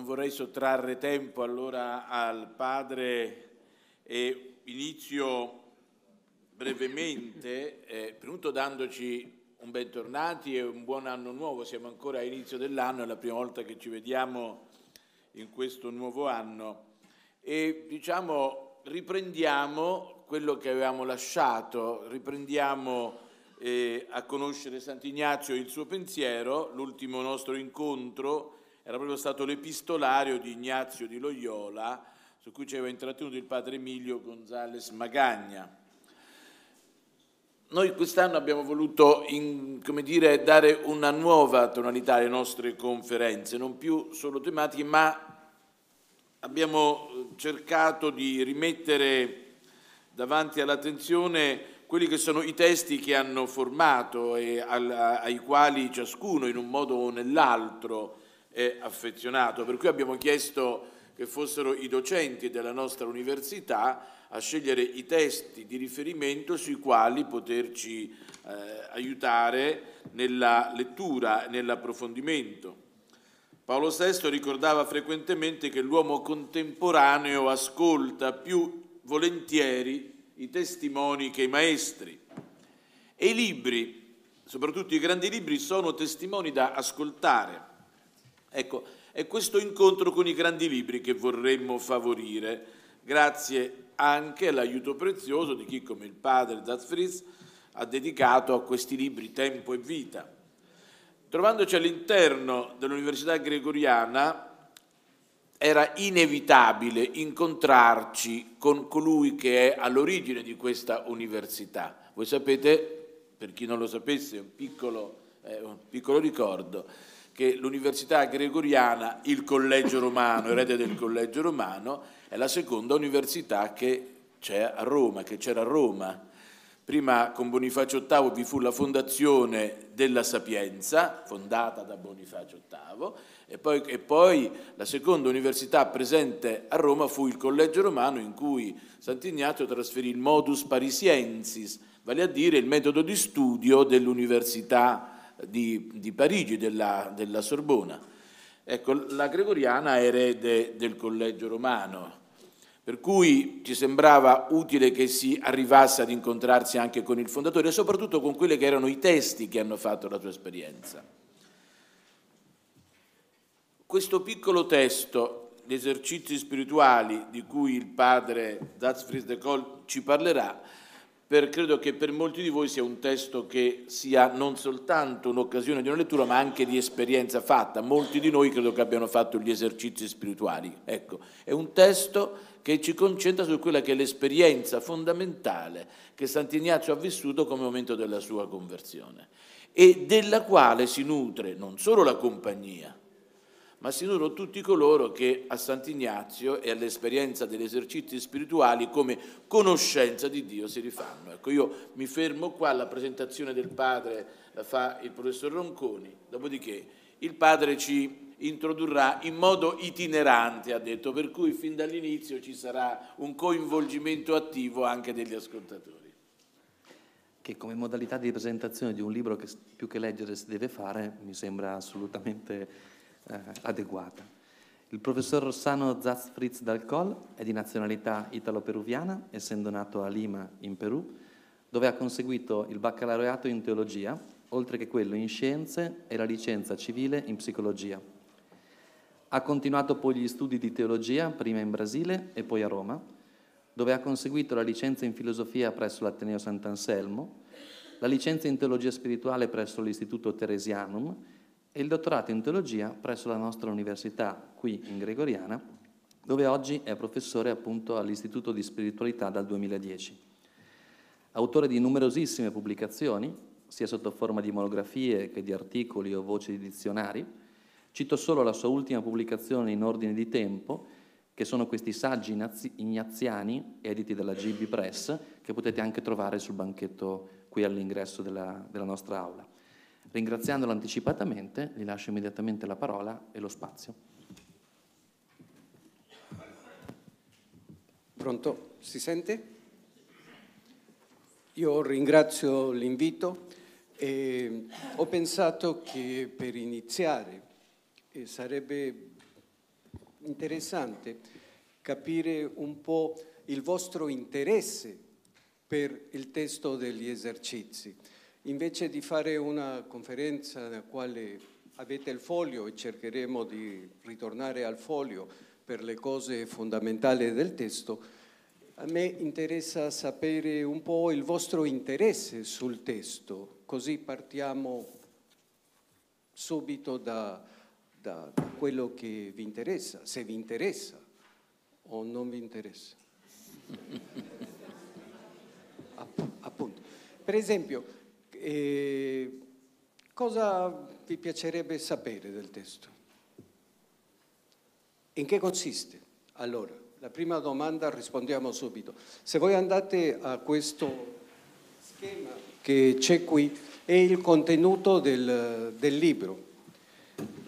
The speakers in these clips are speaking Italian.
non vorrei sottrarre tempo allora al padre e inizio brevemente, eh, prima dandoci un bentornati e un buon anno nuovo, siamo ancora all'inizio dell'anno, è la prima volta che ci vediamo in questo nuovo anno. E diciamo riprendiamo quello che avevamo lasciato, riprendiamo eh, a conoscere Sant'Ignazio e il suo pensiero, l'ultimo nostro incontro era proprio stato l'epistolario di Ignazio di Loyola, su cui ci aveva intrattenuto il padre Emilio Gonzales Magagna. Noi quest'anno abbiamo voluto in, dire, dare una nuova tonalità alle nostre conferenze, non più solo tematiche, ma abbiamo cercato di rimettere davanti all'attenzione quelli che sono i testi che hanno formato e ai quali ciascuno in un modo o nell'altro è affezionato. Per cui abbiamo chiesto che fossero i docenti della nostra università a scegliere i testi di riferimento sui quali poterci eh, aiutare nella lettura e nell'approfondimento. Paolo VI ricordava frequentemente che l'uomo contemporaneo ascolta più volentieri i testimoni che i maestri e i libri, soprattutto i grandi libri, sono testimoni da ascoltare. Ecco, è questo incontro con i grandi libri che vorremmo favorire, grazie anche all'aiuto prezioso di chi come il padre Zazfriz ha dedicato a questi libri tempo e vita. Trovandoci all'interno dell'Università Gregoriana era inevitabile incontrarci con colui che è all'origine di questa università. Voi sapete, per chi non lo sapesse, un piccolo, eh, un piccolo ricordo, che l'Università Gregoriana, il Collegio Romano, erede del Collegio Romano, è la seconda università che c'è a Roma, che c'era a Roma. Prima con Bonifacio VIII vi fu la fondazione della Sapienza, fondata da Bonifacio VIII, e poi, e poi, la seconda università presente a Roma fu il Collegio Romano in cui Sant'Ignazio trasferì il modus parisiensis, vale a dire il metodo di studio dell'Università di, di Parigi, della, della Sorbona. Ecco, la Gregoriana è erede del Collegio Romano, per cui ci sembrava utile che si arrivasse ad incontrarsi anche con il fondatore e soprattutto con quelli che erano i testi che hanno fatto la sua esperienza. Questo piccolo testo, gli esercizi spirituali di cui il padre Zatzfried de Kohl ci parlerà, per, credo che per molti di voi sia un testo che sia non soltanto un'occasione di una lettura, ma anche di esperienza fatta. Molti di noi credo che abbiano fatto gli esercizi spirituali. Ecco, è un testo che ci concentra su quella che è l'esperienza fondamentale che Sant'Ignazio ha vissuto come momento della sua conversione e della quale si nutre non solo la compagnia, ma si nutrono tutti coloro che a Sant'Ignazio e all'esperienza degli esercizi spirituali come conoscenza di Dio si rifanno. Ecco, io mi fermo qua, la presentazione del padre la fa il professor Ronconi, dopodiché il padre ci introdurrà in modo itinerante, ha detto, per cui fin dall'inizio ci sarà un coinvolgimento attivo anche degli ascoltatori. Che come modalità di presentazione di un libro che più che leggere si deve fare mi sembra assolutamente eh, adeguata. Il professor Rossano Zaz Fritz Dalcol è di nazionalità italo-peruviana, essendo nato a Lima, in Perù, dove ha conseguito il baccalaureato in teologia, oltre che quello in scienze e la licenza civile in psicologia. Ha continuato poi gli studi di teologia, prima in Brasile e poi a Roma, dove ha conseguito la licenza in filosofia presso l'Ateneo Sant'Anselmo, la licenza in teologia spirituale presso l'Istituto Teresianum e il dottorato in teologia presso la nostra università qui in Gregoriana, dove oggi è professore appunto all'Istituto di Spiritualità dal 2010. Autore di numerosissime pubblicazioni, sia sotto forma di monografie che di articoli o voci di dizionari, Cito solo la sua ultima pubblicazione in ordine di tempo, che sono questi saggi ignaziani, editi dalla GB Press, che potete anche trovare sul banchetto qui all'ingresso della, della nostra aula. Ringraziandolo anticipatamente, gli lascio immediatamente la parola e lo spazio. Pronto? Si sente? Io ringrazio l'invito e ho pensato che per iniziare e sarebbe interessante capire un po' il vostro interesse per il testo degli esercizi. Invece di fare una conferenza nella quale avete il foglio e cercheremo di ritornare al foglio per le cose fondamentali del testo, a me interessa sapere un po' il vostro interesse sul testo, così partiamo subito da, da, da quello che vi interessa, se vi interessa o non vi interessa. Appunto. Per esempio, eh, cosa vi piacerebbe sapere del testo? In che consiste? Allora, la prima domanda rispondiamo subito. Se voi andate a questo schema che c'è qui, è il contenuto del, del libro.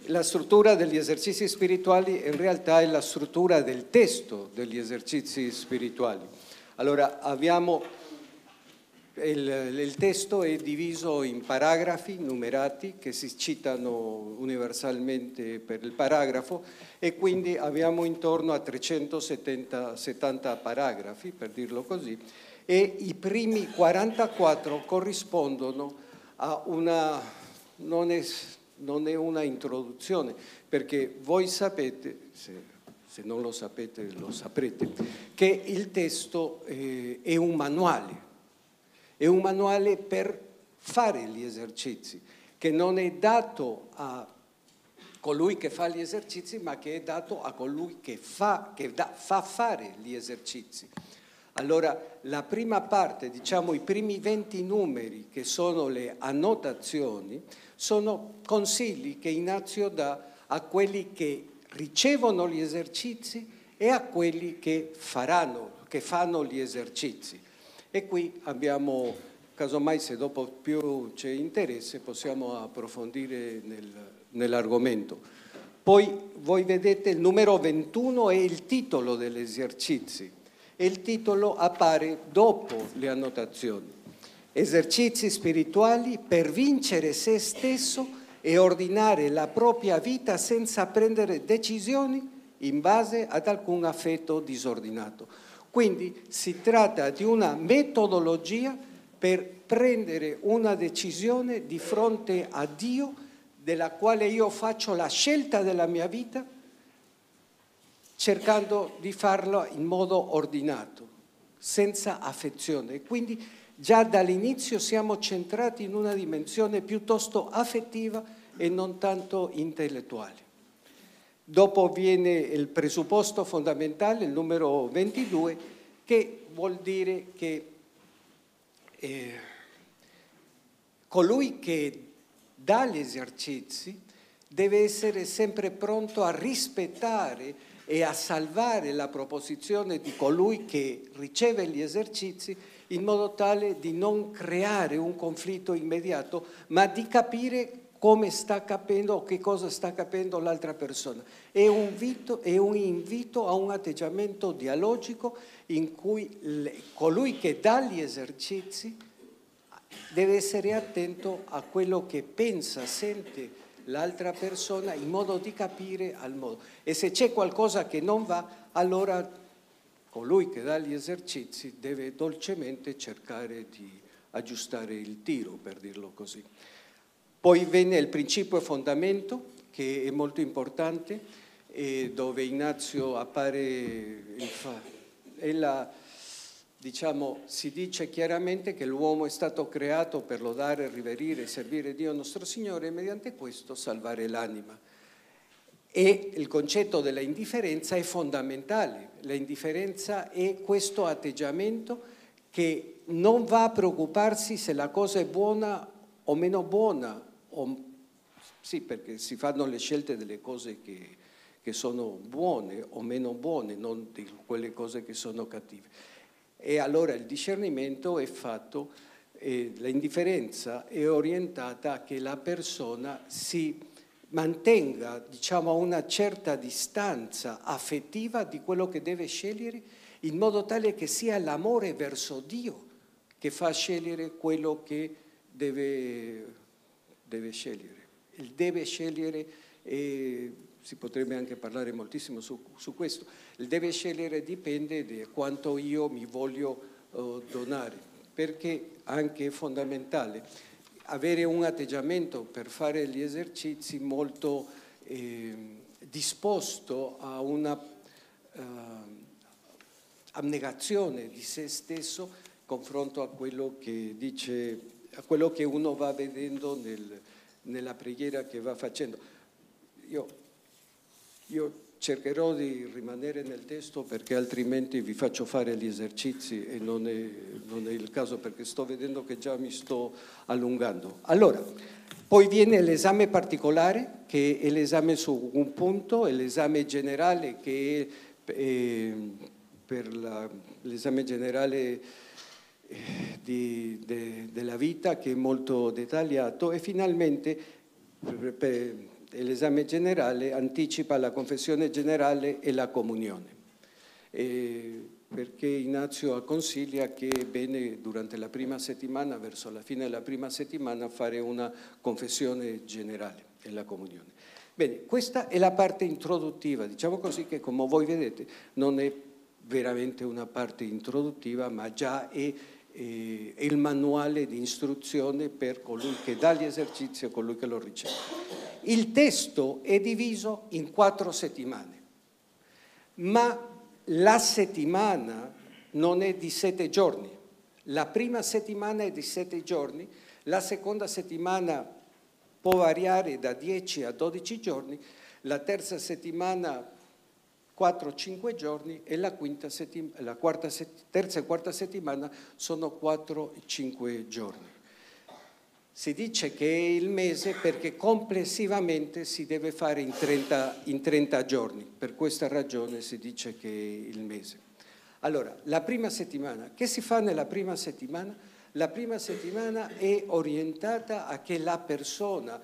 La struttura degli esercizi spirituali in realtà è la struttura del testo degli esercizi spirituali. Allora abbiamo il, il, testo è diviso in paragrafi numerati che si citano universalmente per il paragrafo e quindi abbiamo intorno a 370 paragrafi, per dirlo così, e i primi 44 corrispondono a una... non è, non è una introduzione, perché voi sapete, se, se, non lo sapete lo saprete, che il testo eh, è un manuale è un manuale per fare gli esercizi, che non è dato a colui che fa gli esercizi, ma che è dato a colui che fa, che da, fa fare gli esercizi. Allora, la prima parte, diciamo i primi 20 numeri, che sono le annotazioni, sono consigli che Ignazio dà a quelli che ricevono gli esercizi e a quelli che faranno, che fanno gli esercizi. E qui abbiamo, casomai se dopo più c'è interesse, possiamo approfondire nel, nell'argomento. Poi voi vedete il numero 21 è il titolo degli esercizi e il titolo appare dopo le annotazioni. Esercizi spirituali per vincere se stesso e ordinare la propria vita senza prendere decisioni in base ad alcun affetto disordinato. Quindi si tratta di una metodologia per prendere una decisione di fronte a Dio della quale io faccio la scelta della mia vita cercando di farlo in modo ordinato, senza affezione. Quindi già dall'inizio siamo centrati in una dimensione piuttosto affettiva e non tanto intellettuale. Dopo viene il presupposto fondamentale, il numero 22, che vuol dire che eh, colui che dà gli esercizi deve essere sempre pronto a rispettare e a salvare la proposizione di colui che riceve gli esercizi in modo tale di non creare un conflitto immediato, ma di capire come sta capendo o che cosa sta capendo l'altra persona. È un, invito, è un invito a un atteggiamento dialogico in cui le, colui che dà gli esercizi deve essere attento a quello che pensa, sente l'altra persona in modo di capire al modo. E se c'è qualcosa che non va, allora colui che dà gli esercizi deve dolcemente cercare di aggiustare il tiro, per dirlo così. Poi venne il principio e fondamento, che è molto importante, dove Ignazio appare, la, diciamo, si dice chiaramente che l'uomo è stato creato per lodare, riverire servire Dio nostro Signore e mediante questo salvare l'anima. E il concetto della indifferenza è fondamentale. La indifferenza è questo atteggiamento che non va a preoccuparsi se la cosa è buona o meno buona, o, sì, perché si fanno le scelte delle cose che, che sono buone o meno buone, non di quelle cose che sono cattive. E allora il discernimento è fatto, eh, l'indifferenza è orientata a che la persona si mantenga diciamo, a una certa distanza affettiva di quello che deve scegliere, in modo tale che sia l'amore verso Dio che fa scegliere quello che deve deve scegliere. Il deve scegliere è si potrebbe anche parlare moltissimo su, su questo. Il deve scegliere dipende da quanto io mi voglio uh, donare, perché anche è fondamentale avere un atteggiamento per fare gli esercizi molto eh, disposto a una uh, abnegazione di se stesso confronto a quello che dice, a quello che uno va vedendo nel, nella preghiera che va facendo. Io, io cercherò di rimanere nel testo perché altrimenti vi faccio fare gli esercizi e non è, non è il caso perché sto vedendo che già mi sto allungando. Allora, poi viene l'esame particolare che è l'esame su un punto e l'esame generale che è eh, per l'esame generale di, de, della vita che è molto dettagliato e finalmente l'esame generale anticipa la confessione generale e la comunione. E perché Ignazio consiglia che è bene durante la prima settimana, verso la fine della prima settimana, fare una confessione generale e la comunione. Bene, questa è la parte introduttiva, diciamo così che come voi vedete non è veramente una parte introduttiva, ma già è, è, è il manuale di istruzione per colui che dà gli esercizi e colui che lo riceve. Il testo è diviso in quattro settimane, ma la settimana non è di sette giorni. La prima settimana è di sette giorni, la seconda settimana può variare da 10 a 12 giorni, la terza settimana 4-5 giorni e la, la terza e quarta settimana sono 4-5 giorni. Si dice che è il mese perché complessivamente si deve fare in 30, in 30 giorni, per questa ragione si dice che è il mese. Allora, la prima settimana, che si fa nella prima settimana? La prima settimana è orientata a che la persona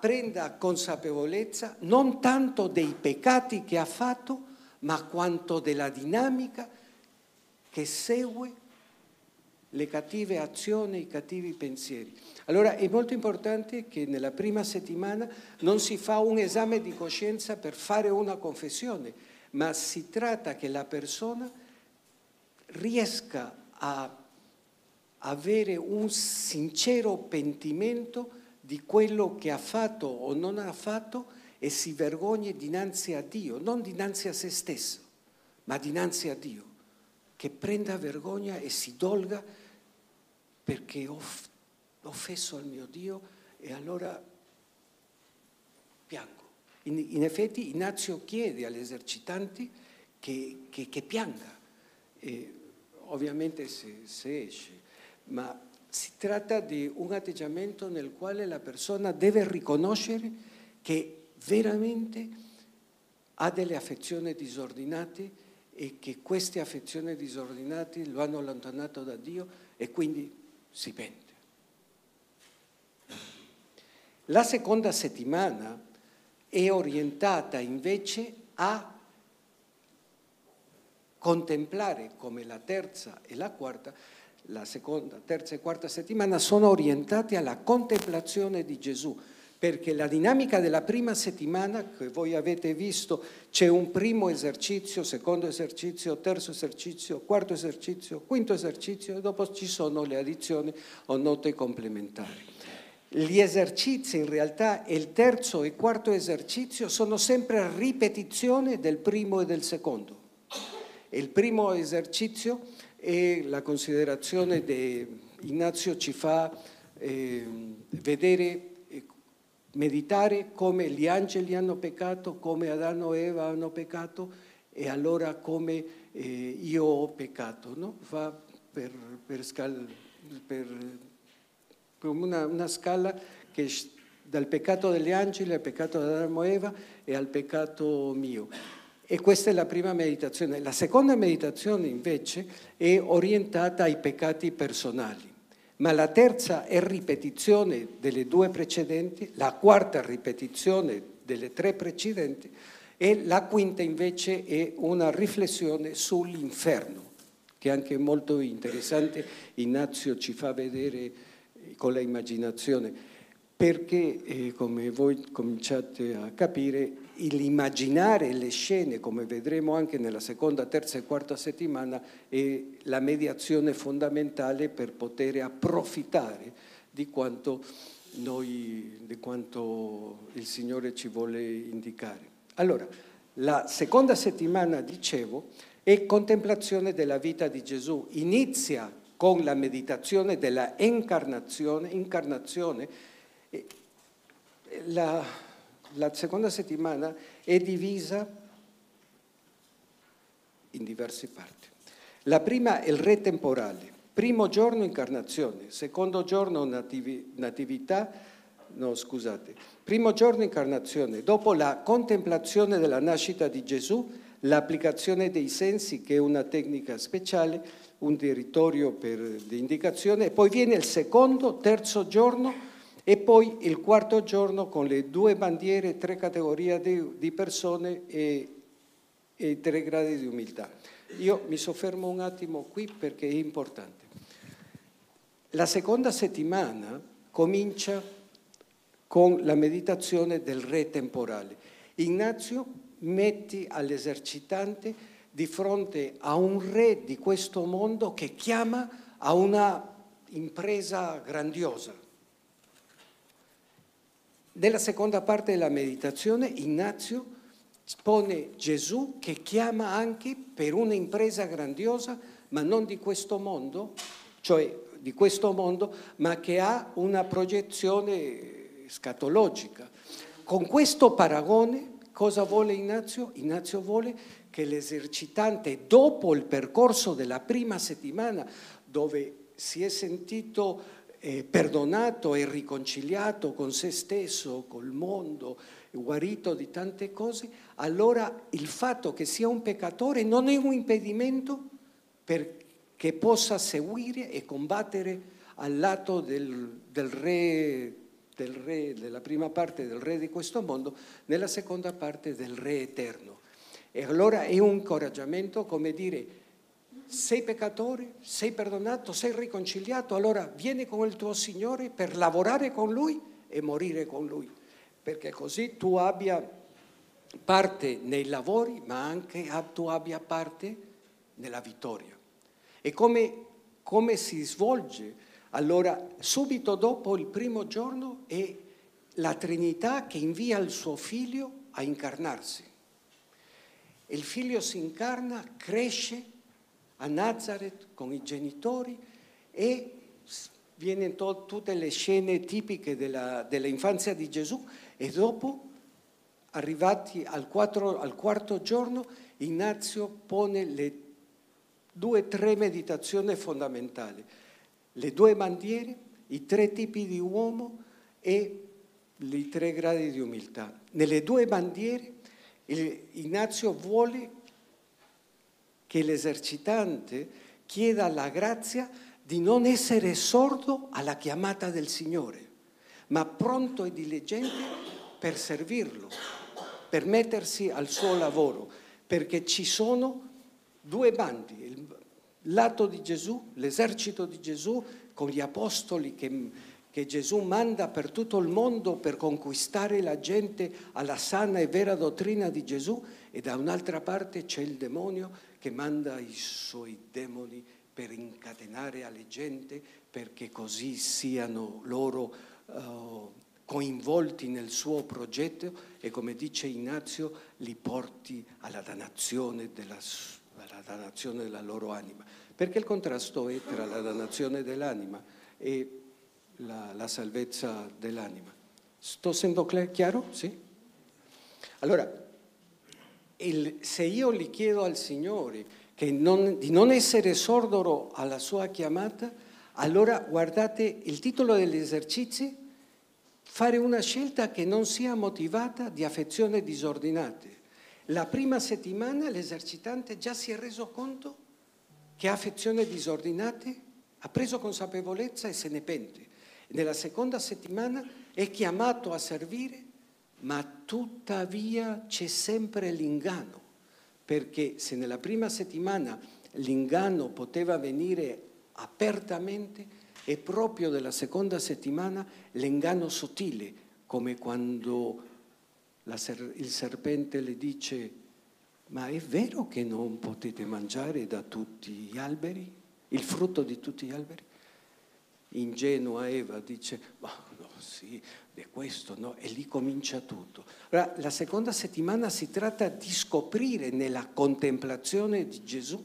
prenda consapevolezza non tanto dei peccati che ha fatto, ma quanto della dinamica che segue le cattive azioni, i cattivi pensieri. Allora è molto importante che nella prima settimana non si fa un esame di coscienza per fare una confessione, ma si tratta che la persona riesca a avere un sincero pentimento di quello che ha fatto o non ha fatto e si vergogni dinanzi a Dio, non dinanzi a se stesso, ma dinanzi a Dio, che prenda vergogna e si dolga perché ho offeso al mio Dio e allora piango. In, in effetti Ignazio chiede agli esercitanti che, che, che pianga, e ovviamente se, se esce, ma si tratta di un atteggiamento nel quale la persona deve riconoscere che veramente ha delle affezioni disordinate e che queste affezioni disordinate lo hanno allontanato da Dio e quindi si pente. La seconda settimana è orientata invece a contemplare come la terza e la quarta, la seconda, terza e quarta settimana sono orientate alla contemplazione di Gesù, perché la dinamica della prima settimana che voi avete visto, c'è un primo esercizio, secondo esercizio, terzo esercizio, quarto esercizio, quinto esercizio e dopo ci sono le addizioni o note complementari. Gli esercizi in realtà il terzo e quarto esercizio sono sempre ripetizione del primo e del secondo. Il primo esercizio è la considerazione di Ignazio ci fa eh, vedere meditare come gli angeli hanno peccato, come Adamo e Eva hanno peccato e allora come eh, io ho peccato. No? Va per, per, scal, per, per una, una, scala che dal peccato degli angeli al peccato di Adamo e Eva e al peccato mio. E questa è la prima meditazione. La seconda meditazione invece è orientata ai peccati personali ma la terza è ripetizione delle due precedenti, la quarta ripetizione delle tre precedenti e la quinta invece è una riflessione sull'inferno, che è anche molto interessante, Ignazio ci fa vedere con l'immaginazione. perché, eh, come voi cominciate a capire, l'immaginare le scene, come vedremo anche nella seconda, terza e quarta settimana, è la mediazione fondamentale per poter approfittare di quanto, noi, di quanto il Signore ci vuole indicare. Allora, la seconda settimana, dicevo, è contemplazione della vita di Gesù. Inizia con la meditazione della incarnazione, incarnazione la, la seconda settimana è divisa in diverse parti. La prima è il re temporale, primo giorno incarnazione, secondo giorno nativi, natività, no scusate, primo giorno incarnazione, dopo la contemplazione della nascita di Gesù, l'applicazione dei sensi che è una tecnica speciale, un territorio per, di indicazione, poi viene il secondo, terzo giorno e poi il quarto giorno con le due bandiere, tre categorie di, persone e, e tre gradi di umiltà. Io mi soffermo un attimo qui perché è importante. La seconda settimana comincia con la meditazione del re temporale. Ignazio metti all'esercitante di fronte a un re di questo mondo che chiama a una impresa grandiosa, nella seconda parte della meditazione Ignazio pone Gesù che chiama anche per un'impresa grandiosa, ma non di questo mondo, cioè di questo mondo, ma che ha una proiezione scatologica. Con questo paragone cosa vuole Ignazio? Ignazio vuole che l'esercitante, dopo il percorso della prima settimana, dove si è sentito eh, perdonato e riconciliato con se stesso, col mondo, guarito di tante cose, allora il fatto che sia un peccatore non è un impedimento perché possa seguire e combattere al lato del, del, re, del re, della prima parte del re di questo mondo, nella seconda parte del re eterno. E allora è un incoraggiamento come dire sei peccatore, sei perdonato, sei riconciliato, allora vieni con il tuo Signore per lavorare con Lui e morire con Lui, perché così tu abbia parte nei lavori, ma anche tu abbia parte nella vittoria. E come, come si svolge? Allora, subito dopo il primo giorno è la Trinità che invia il suo figlio a incarnarsi. Il figlio si incarna, cresce, a Nazareth con i genitori e viene to- tutte le scene tipiche della, dell'infanzia di Gesù e dopo, arrivati al, quattro, al quarto giorno, Ignazio pone le due o tre meditazioni fondamentali, le due bandiere, i tre tipi di uomo e i tre gradi di umiltà. Nelle due bandiere Ignazio vuole che l'esercitante chieda la grazia di non essere sordo alla chiamata del Signore, ma pronto e diligente per servirlo, per mettersi al suo lavoro, perché ci sono due bandi, il lato di Gesù, l'esercito di Gesù con gli apostoli che, che Gesù manda per tutto il mondo per conquistare la gente alla sana e vera dottrina di Gesù e da un'altra parte c'è il demonio che manda i suoi demoni per incatenare alle gente perché così siano loro uh, coinvolti nel suo progetto e come dice Ignazio li porti alla dannazione della, alla dannazione della loro anima. Perché il contrasto è tra la dannazione dell'anima e la, la salvezza dell'anima. Sto essendo chiaro? Sì? Allora, il, se io gli chiedo al Signore non, di non essere sordo alla sua chiamata, allora guardate il titolo degli esercizi, fare una scelta che non sia motivata di affezioni disordinate. La prima settimana l'esercitante già si è reso conto che ha affezioni disordinate, ha preso consapevolezza e se ne pente. Nella seconda settimana è chiamato a servire ma tuttavia c'è sempre l'inganno, perché se nella prima settimana l'inganno poteva venire apertamente, è proprio della seconda settimana l'inganno sottile, come quando ser- il serpente le dice ma è vero che non potete mangiare da tutti gli alberi, il frutto di tutti gli alberi? Ingenua Eva dice, ma no, sì, è questo, no? E lì comincia tutto. Allora, la seconda settimana si tratta di scoprire nella contemplazione di Gesù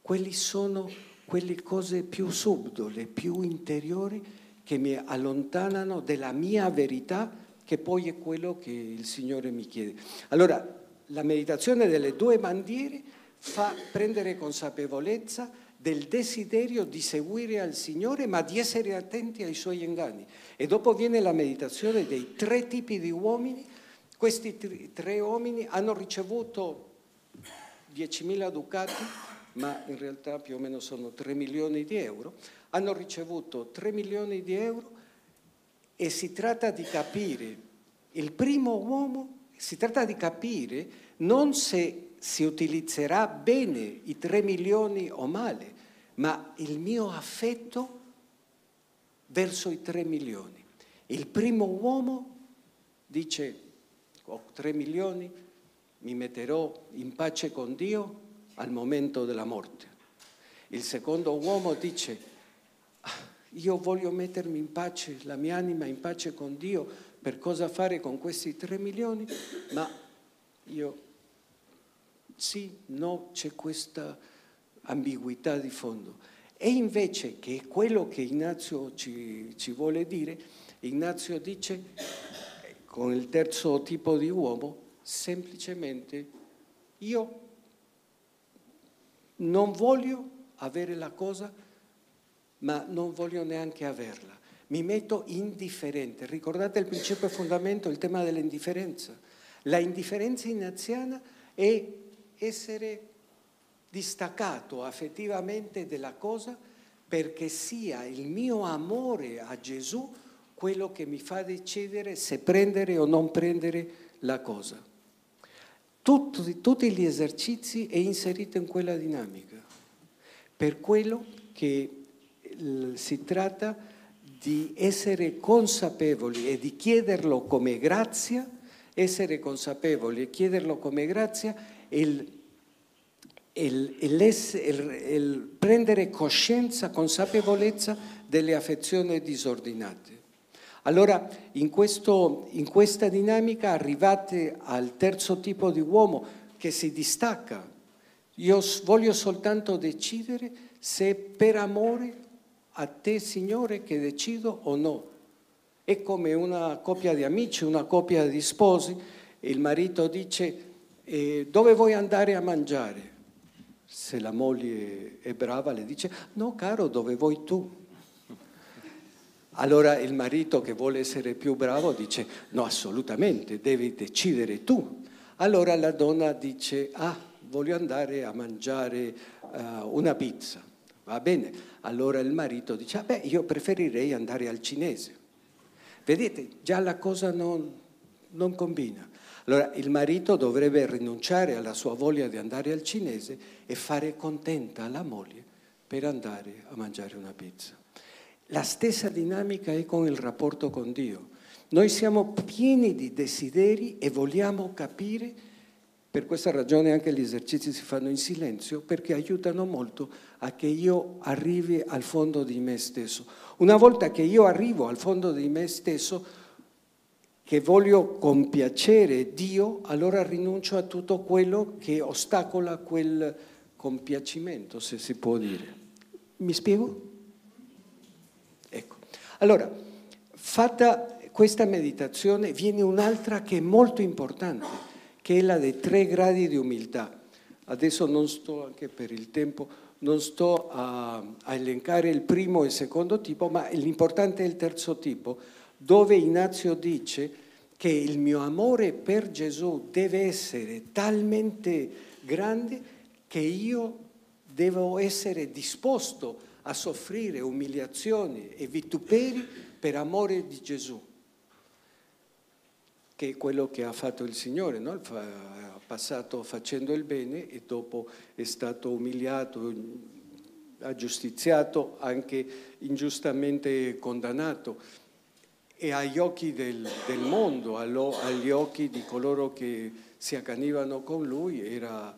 quali sono quelle cose più subdole, più interiori che mi allontanano dalla mia verità, che poi è quello che il Signore mi chiede. Allora, la meditazione delle due bandiere fa prendere consapevolezza del desiderio di seguire al Signore, ma di essere attenti ai suoi inganni. E dopo viene la meditazione dei tre tipi di uomini. Questi tre uomini hanno ricevuto 10.000 ducati, ma in realtà più o meno sono 3 milioni di euro. Hanno ricevuto 3 milioni di euro e si tratta di capire, il primo uomo, si tratta di capire non se si utilizzerà bene i 3 milioni o male, ma il mio affetto verso i tre milioni. Il primo uomo dice, ho tre milioni, mi metterò in pace con Dio al momento della morte. Il secondo uomo dice, ah, io voglio mettermi in pace, la mia anima in pace con Dio, per cosa fare con questi tre milioni, ma io sì, no, c'è questa ambiguità di fondo. E invece che è quello che Ignazio ci, ci vuole dire, Ignazio dice, con il terzo tipo di uomo, semplicemente io non voglio avere la cosa, ma non voglio neanche averla. Mi metto indifferente. Ricordate il principio fondamento, il tema dell'indifferenza. La indifferenza inaziana è essere distaccato affettivamente della cosa perché sia il mio amore a Gesù quello che mi fa decidere se prendere o non prendere la cosa. Tutti, tutti gli esercizi è inserito in quella dinamica, per quello che si tratta di essere consapevoli e di chiederlo come grazia, essere consapevoli e chiederlo come grazia il il, il, il, prendere coscienza, consapevolezza delle affezioni disordinate. Allora, in, questo, in questa dinamica arrivate al terzo tipo di uomo che si distacca. Io voglio soltanto decidere se per amore a te, Signore, che decido o no. È come una coppia di amici, una coppia di sposi, il marito dice eh, dove vuoi andare a mangiare? Se la moglie è brava le dice no caro dove vuoi tu. Allora il marito che vuole essere più bravo dice no assolutamente devi decidere tu. Allora la donna dice ah voglio andare a mangiare uh, una pizza. Va bene, allora il marito dice ah beh io preferirei andare al cinese. Vedete, già la cosa non, non combina. Allora il marito dovrebbe rinunciare alla sua voglia di andare al cinese e fare contenta la moglie per andare a mangiare una pizza. La stessa dinamica è con il rapporto con Dio. Noi siamo pieni di desideri e vogliamo capire, per questa ragione anche gli esercizi si fanno in silenzio, perché aiutano molto a che io arrivi al fondo di me stesso. Una volta che io arrivo al fondo di me stesso, che voglio compiacere Dio, allora rinuncio a tutto quello che ostacola quel compiacimento, se si può dire. Mi spiego? Ecco. Allora, fatta questa meditazione, viene un'altra che è molto importante, che è la dei tre gradi di umiltà. Adesso non sto, anche per il tempo, non sto a, a elencare il primo e il secondo tipo, ma l'importante è il terzo tipo dove Ignazio dice che il mio amore per Gesù deve essere talmente grande che io devo essere disposto a soffrire umiliazioni e vituperi per amore di Gesù, che è quello che ha fatto il Signore, no? ha passato facendo il bene e dopo è stato umiliato aggiustiziato, anche ingiustamente condannato e agli occhi del, del mondo, allo, agli occhi di coloro che si accanivano con lui, era,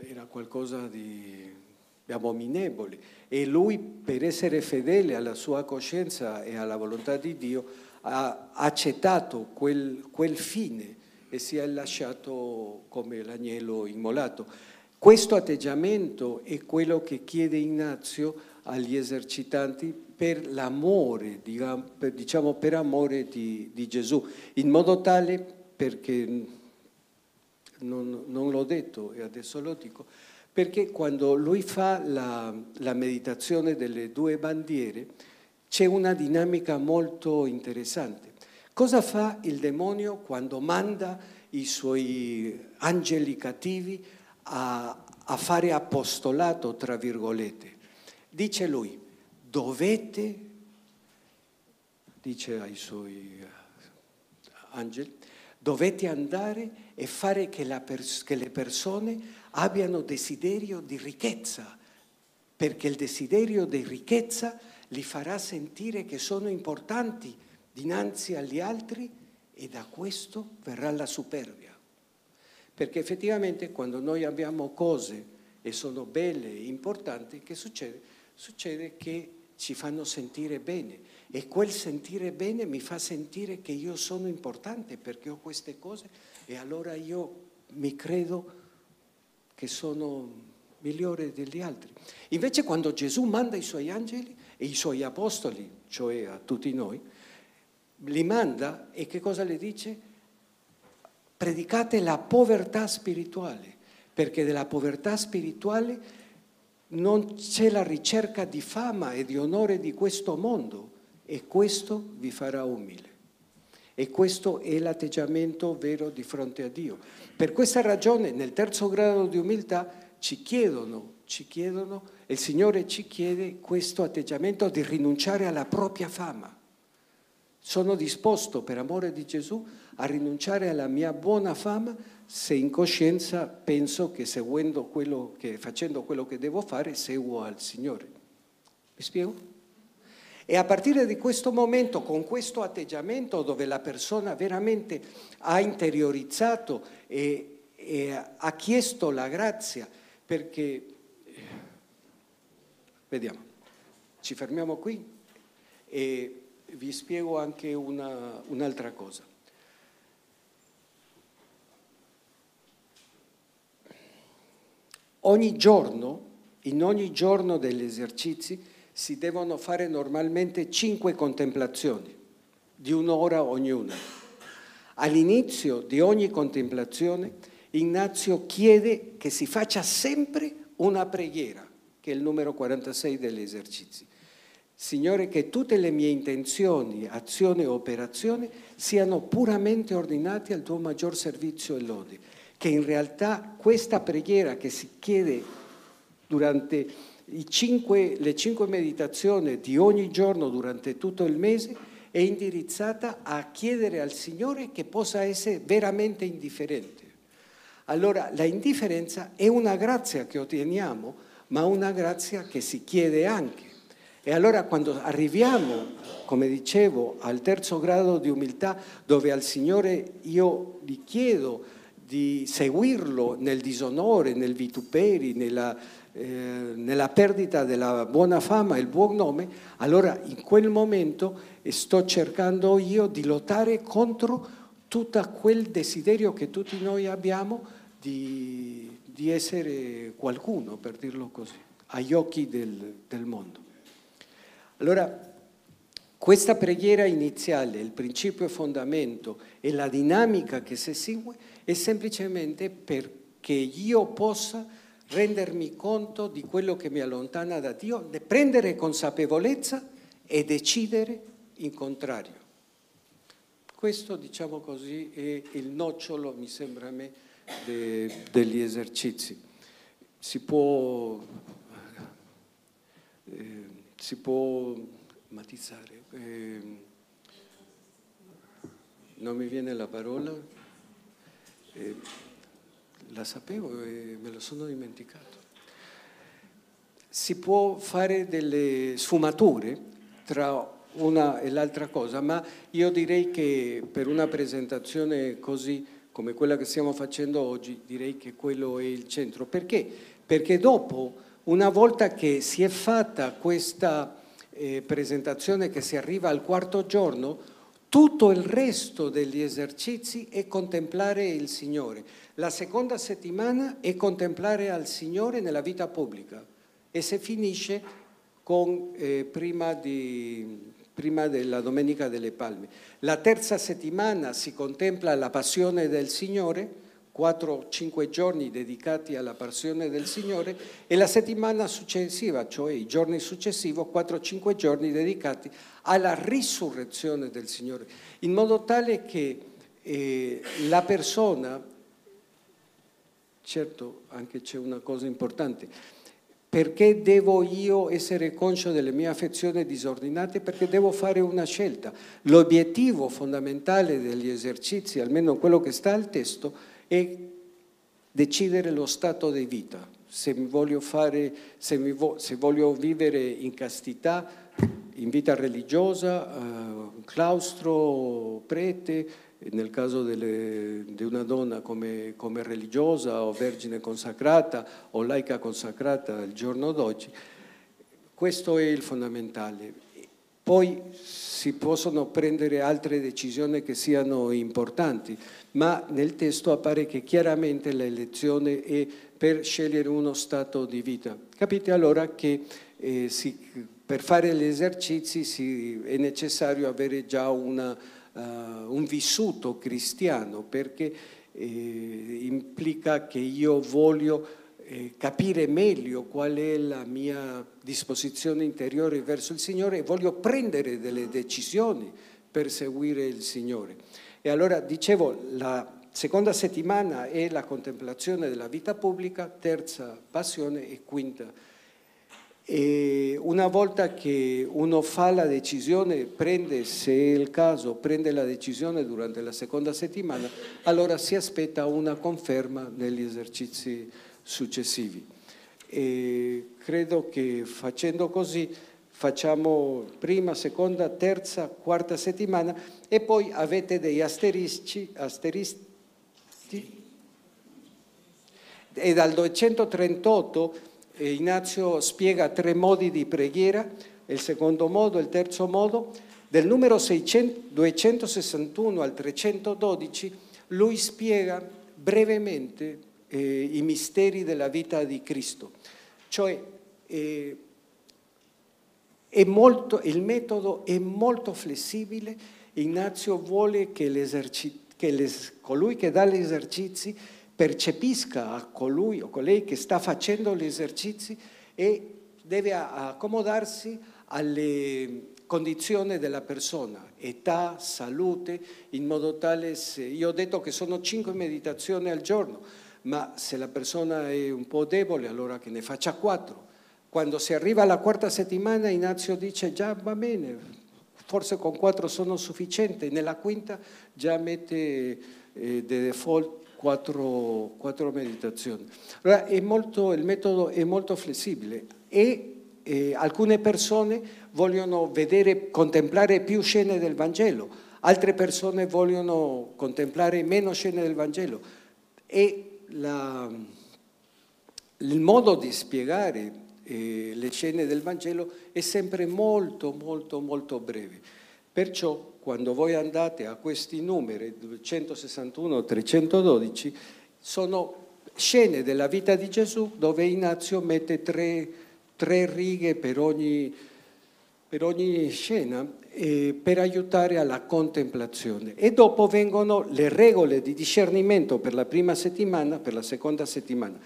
era qualcosa di, abominevole. E lui, per essere fedele alla sua coscienza e alla volontà di Dio, ha accettato quel, quel fine e si è lasciato come l'agnello immolato. Questo atteggiamento è quello che chiede Ignazio agli esercitanti per l'amore, diciamo per amore di, di Gesù, in modo tale, perché non, non, l'ho detto e adesso lo dico, perché quando lui fa la, la meditazione delle due bandiere c'è una dinamica molto interessante. Cosa fa il demonio quando manda i suoi angeli cattivi a, a fare apostolato, tra virgolette? Dice lui, dovete, dice ai suoi eh, angeli, dovete andare e fare che, pers- che le persone abbiano desiderio di ricchezza, perché il desiderio di ricchezza li farà sentire che sono importanti dinanzi agli altri e da questo verrà la superbia. Perché effettivamente quando noi abbiamo cose e sono belle e importanti, che succede? Succede che ci fanno sentire bene e quel sentire bene mi fa sentire che io sono importante perché ho queste cose e allora io mi credo che sono migliore degli altri. Invece quando Gesù manda i suoi angeli e i suoi apostoli, cioè a tutti noi, li manda e che cosa le dice? Predicate la povertà spirituale, perché della povertà spirituale non c'è la ricerca di fama e di onore di questo mondo e questo vi farà umile. E questo è l'atteggiamento vero di fronte a Dio. Per questa ragione nel terzo grado di umiltà ci chiedono, ci chiedono, il Signore ci chiede questo atteggiamento di rinunciare alla propria fama. Sono disposto per amore di Gesù a rinunciare alla mia buona fama se in coscienza penso che quello che, facendo quello che devo fare, seguo al Signore. Mi spiego? E a partire di questo momento, con questo atteggiamento dove la persona veramente ha interiorizzato e, e ha chiesto la grazia, perché, vediamo, ci fermiamo qui e vi spiego anche una, un'altra cosa. Ogni giorno, in ogni giorno degli esercizi, si devono fare normalmente cinque contemplazioni, di un'ora ognuna. All'inizio di ogni contemplazione, Ignazio chiede che si faccia sempre una preghiera, che è il numero 46 degli esercizi. Signore, che tutte le mie intenzioni, azioni e operazioni siano puramente ordinate al tuo maggior servizio e lode che in realtà questa preghiera che si chiede durante cinque, le cinque meditazioni di ogni giorno durante tutto il mese è indirizzata a chiedere al Signore che possa essere veramente indifferente. Allora la indifferenza è una grazia che otteniamo, ma una grazia che si chiede anche. E allora quando arriviamo, come dicevo, al terzo grado di umiltà, dove al Signore io gli chiedo di seguirlo nel disonore, nel vituperi, nella, eh, nella perdita della buona fama il buon nome, allora in quel momento sto cercando io di lottare contro tutto quel desiderio che tutti noi abbiamo di, di essere qualcuno, per dirlo così, agli occhi del, del mondo. Allora, questa preghiera iniziale, il principio e fondamento e la dinamica che si segue è semplicemente perché io possa rendermi conto di quello che mi allontana da Dio, prendere consapevolezza e decidere in contrario. Questo, diciamo così, è il nocciolo, mi sembra a me, de, degli esercizi. Si può, eh, si può matizzare. Eh, non mi viene la parola, eh, la sapevo e me lo sono dimenticato. si può fare delle sfumature tra una e l'altra cosa, ma io direi che per una presentazione così come quella che stiamo facendo oggi, direi che quello è il centro. Perché? Perché dopo, una volta che si è fatta questa eh, presentazione, che si arriva al quarto giorno, tutto il resto degli esercizi è contemplare il Signore. La seconda settimana è contemplare al Signore nella vita pubblica e si finisce con, eh, prima di prima della Domenica delle Palme. La terza settimana si contempla la passione del Signore, 4-5 giorni dedicati alla passione del Signore e la settimana successiva, cioè i giorni successivi, 4-5 giorni dedicati alla risurrezione del Signore, in modo tale che eh, la persona, certo anche c'è una cosa importante, perché devo io essere conscio delle mie affezioni disordinate? Perché devo fare una scelta. L'obiettivo fondamentale degli esercizi, almeno quello che sta al testo, è decidere lo stato di vita. Se voglio, fare, se vo, se voglio vivere in castità, in vita religiosa, uh, claustro, prete, nel caso delle, di una donna come, come, religiosa o vergine consacrata o laica consacrata al giorno d'oggi, questo è il fondamentale. Poi si possono prendere altre decisioni che siano importanti, ma nel testo appare che chiaramente l'elezione è per scegliere uno stato di vita. Capite allora che eh, si, per fare gli esercizi si, è necessario avere già una uh, un vissuto cristiano perché eh, implica che io voglio eh, capire meglio qual è la mia disposizione interiore verso il Signore e voglio prendere delle decisioni per seguire il Signore. E allora dicevo, la seconda settimana è la contemplazione della vita pubblica, terza passione e quinta e una volta che uno fa la decisione, prende, se è il caso, prende la decisione durante la seconda settimana, allora si aspetta una conferma negli esercizi successivi. E credo che facendo così facciamo prima, seconda, terza, quarta settimana e poi avete degli asterisci, asterischi e dal 238 Ignazio spiega tre modi di preghiera, il secondo modo, il terzo modo. Del numero 600, 261 al 312 lui spiega brevemente eh, i misteri della vita di Cristo. Cioè eh, molto, il metodo è molto flessibile, Ignazio vuole che, che colui che dà gli esercizi percepisca a colui o colei che sta facendo gli esercizi e deve accomodarsi alle condizioni della persona, età, salute, in modo tale se io ho detto che sono cinque meditazioni al giorno, ma se la persona è un po' debole allora che ne faccia quattro. Quando si arriva alla quarta settimana Ignazio dice già va bene, forse con quattro sono sufficienti, nella quinta già mette eh, the default quattro, quattro meditazioni. Allora, molto, il metodo è molto flessibile e eh, alcune persone vogliono vedere, contemplare più scene del Vangelo, altre persone vogliono contemplare meno scene del Vangelo e la, il modo di spiegare eh, le scene del Vangelo è sempre molto, molto, molto breve. Perciò quando voi andate a questi numeri 261-312 sono scene della vita di Gesù dove Ignazio mette tre, tre righe per ogni, per ogni scena eh, per aiutare alla contemplazione. E dopo vengono le regole di discernimento per la prima settimana, per la seconda settimana.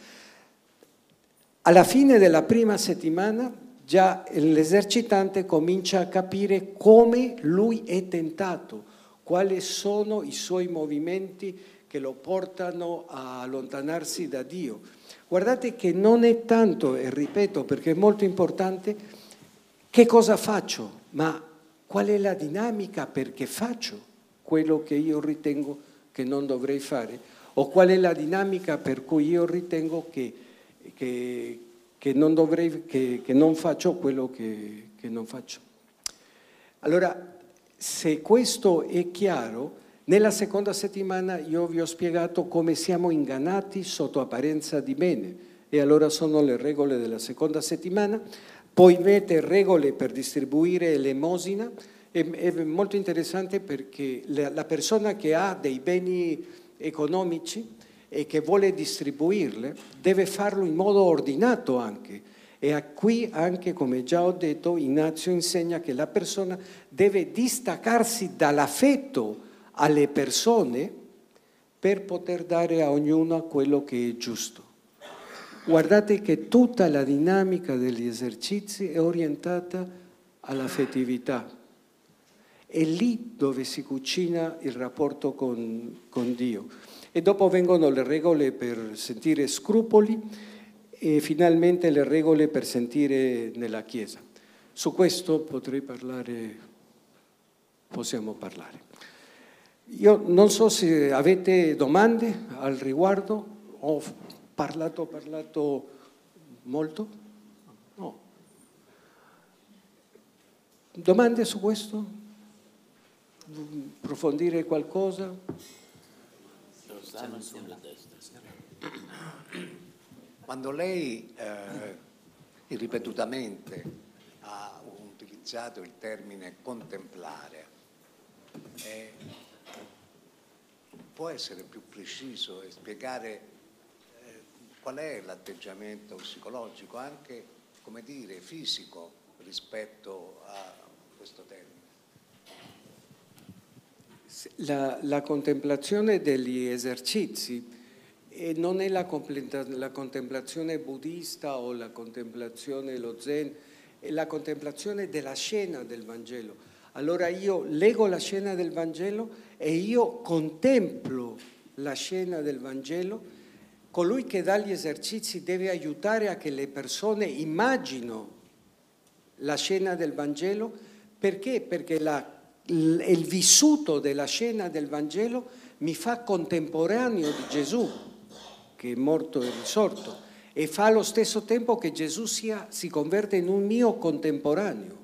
Alla fine della prima settimana già l'esercitante comincia a capire come lui è tentato, quali sono i suoi movimenti che lo portano a allontanarsi da Dio. Guardate che non è tanto, e ripeto perché è molto importante, che cosa faccio, ma qual è la dinamica perché faccio quello che io ritengo che non dovrei fare, o qual è la dinamica per cui io ritengo che, che, che non, dovrei, che, non faccio quello che non faccio. Allora, se questo è chiaro, nella seconda settimana io vi ho spiegato come siamo ingannati sotto apparenza di bene e allora sono le regole della seconda settimana. Poi mette regole per distribuire l'emosina, è, è molto interessante perché la persona che ha dei beni economici e che vuole distribuirle deve farlo in modo ordinato anche. E qui anche, come già ho detto, Ignazio insegna che la persona deve distaccarsi dall'affetto alle persone per poter dare a ognuno quello che è giusto. Guardate che tutta la dinamica degli esercizi è orientata all'affettività. È lì dove si cucina il rapporto con, con Dio. E dopo vengono le regole per sentire scrupoli e finalmente le regole per sentire nella Chiesa. Su questo potrei parlare, possiamo parlare. Io non so se avete domande al riguardo, ho parlato, parlato molto? No. Domande su questo? Approfondire qualcosa? Quando lei eh, ripetutamente ha utilizzato il termine contemplare, eh, può essere più preciso e spiegare qual è l'atteggiamento psicologico, anche come dire, fisico rispetto a questo termine? La, la contemplazione degli esercizi e non è la, la, contemplazione buddista o la contemplazione lo zen, è la contemplazione della scena del Vangelo. Allora io leggo la scena del Vangelo e io contemplo la scena del Vangelo. Colui che dà gli esercizi deve aiutare a che le persone immaginino la scena del Vangelo. Perché? Perché la, il vissuto della scena del Vangelo mi fa contemporaneo di Gesù che è morto e risorto, e fa allo stesso tempo che Gesù sia, si converte in un mio contemporaneo,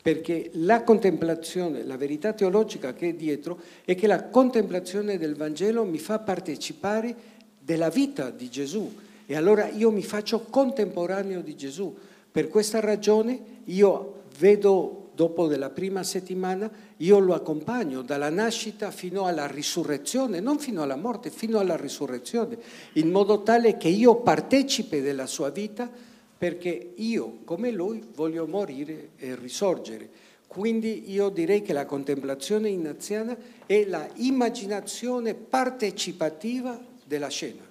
perché la contemplazione, la verità teologica che è dietro, è che la contemplazione del Vangelo mi fa partecipare della vita di Gesù e allora io mi faccio contemporaneo di Gesù. Per questa ragione io vedo dopo della prima settimana, io lo accompagno dalla nascita fino alla risurrezione, non fino alla morte, fino alla risurrezione, in modo tale che io partecipe della sua vita perché io, come lui, voglio morire e risorgere. Quindi io direi che la contemplazione inaziana è la immaginazione partecipativa della scena.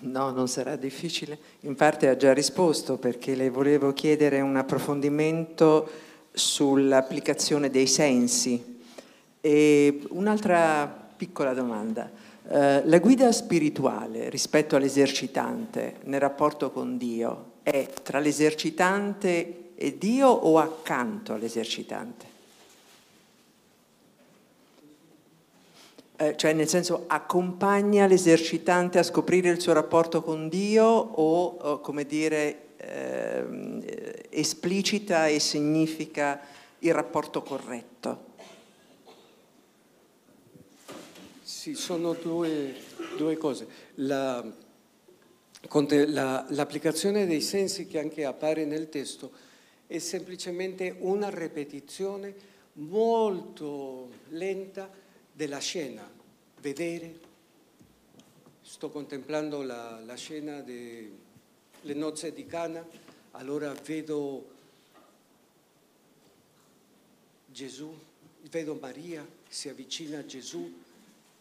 No, non sarà difficile. In parte ha già risposto perché le volevo chiedere un approfondimento sull'applicazione dei sensi. E un'altra piccola domanda. Eh, la guida spirituale rispetto all'esercitante nel rapporto con Dio è tra l'esercitante e Dio o accanto all'esercitante? eh, cioè nel senso accompagna l'esercitante a scoprire il suo rapporto con Dio o, o come dire, eh, esplicita e significa il rapporto corretto? Sì, sono due, due cose. La, la, l'applicazione dei sensi che anche appare nel testo è semplicemente una ripetizione molto lenta della scena, vedere, sto contemplando la, la scena delle nozze di Cana, allora vedo Gesù, vedo Maria, si avvicina a Gesù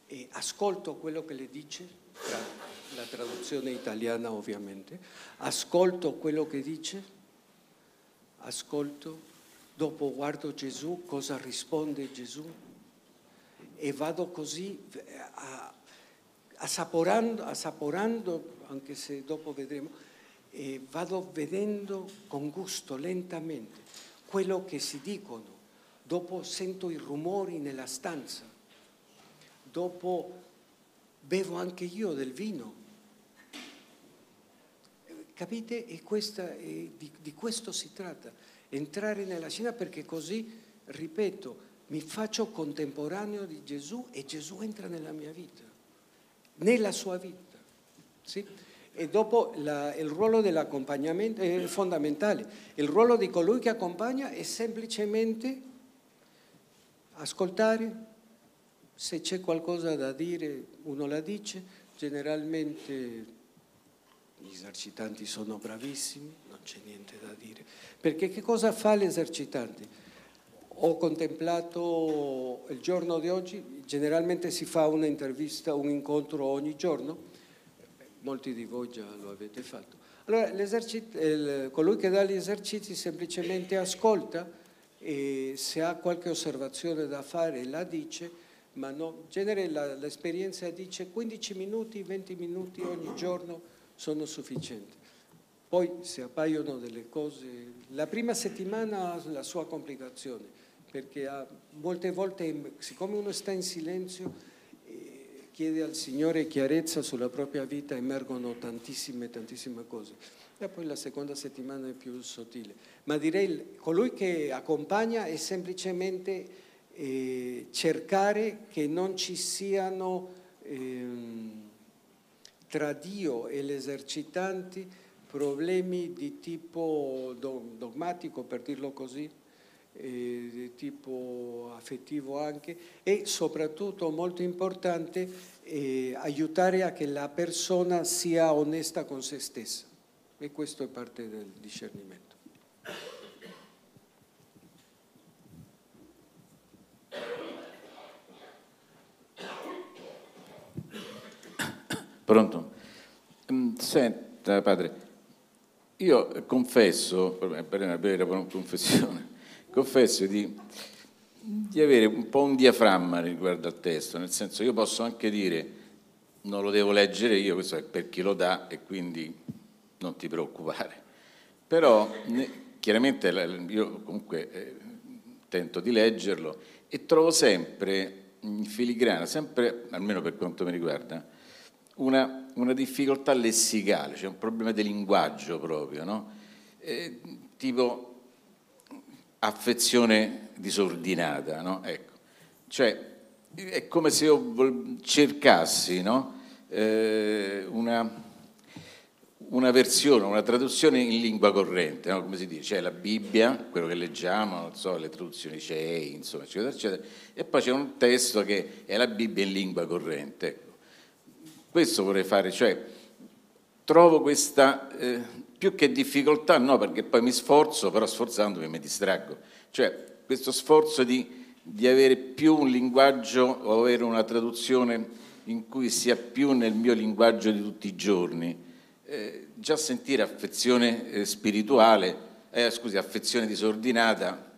e ascolto quello che le dice, la traduzione italiana ovviamente, ascolto quello che dice, ascolto, dopo guardo Gesù, cosa risponde Gesù, e vado così assaporando, assaporando anche se dopo vedremo, e vado vedendo con gusto, lentamente. quello che si dicono, dopo sento i rumori nella stanza, dopo bevo anche io del vino. Capite? E questa, e di, di questo si tratta, entrare nella scena perché così, ripeto, mi faccio contemporaneo di Gesù e Gesù entra nella mia vita, nella sua vita. Sì? E dopo la, il ruolo dell'accompagnamento è fondamentale. Il ruolo di colui che accompagna è semplicemente ascoltare, se c'è qualcosa da dire uno la dice, generalmente gli esercitanti sono bravissimi, non c'è niente da dire. Perché che cosa fa l'esercitante? Ho contemplato il giorno di oggi, generalmente si fa un'intervista, un incontro ogni giorno, molti di voi già lo avete fatto. Allora, il, colui che dà gli esercizi semplicemente ascolta e se ha qualche osservazione da fare la dice, ma no, in genere l'esperienza dice 15 minuti, 20 minuti ogni giorno sono sufficienti. Poi se appaiono delle cose, la prima settimana ha la sua complicazione, perché ha, molte volte, siccome uno sta in silenzio, chiede al Signore chiarezza sulla propria vita, emergono tantissime, tantissime cose. E poi la seconda settimana è più sottile. Ma direi colui che accompagna è semplicemente eh, cercare che non ci siano eh, tra Dio e gli esercitanti problemi di tipo dogmatico, per dirlo così, eh, di tipo affettivo anche e soprattutto molto importante eh, aiutare a che la persona sia onesta con se stessa e questo è parte del discernimento. Pronto? Mm, senta padre, io confesso, per una vera confessione, confesso di, di, avere un po' un diaframma riguardo al testo, nel senso io posso anche dire non lo devo leggere io, questo è per chi lo dà e quindi non ti preoccupare. Però chiaramente io comunque eh, tento di leggerlo e trovo sempre in filigrana, sempre, almeno per quanto mi riguarda, una, una difficoltà lessicale, cioè un problema di linguaggio proprio, no? eh, tipo affezione disordinata, no? ecco. Cioè, è come se io cercassi no? eh, una, una, versione, una traduzione in lingua corrente, no? come si dice, c'è la Bibbia, quello che leggiamo, so, le traduzioni CEI, insomma, eccetera, eccetera, e poi c'è un testo che è la Bibbia in lingua corrente. Questo vorrei fare, cioè trovo questa eh, più che difficoltà no, perché poi mi sforzo, però sforzandomi mi distraggo. Cioè, questo sforzo di, di avere più un linguaggio o avere una traduzione in cui sia più nel mio linguaggio di tutti i giorni. Eh, già sentire affezione eh, spirituale, eh, scusi, affezione disordinata,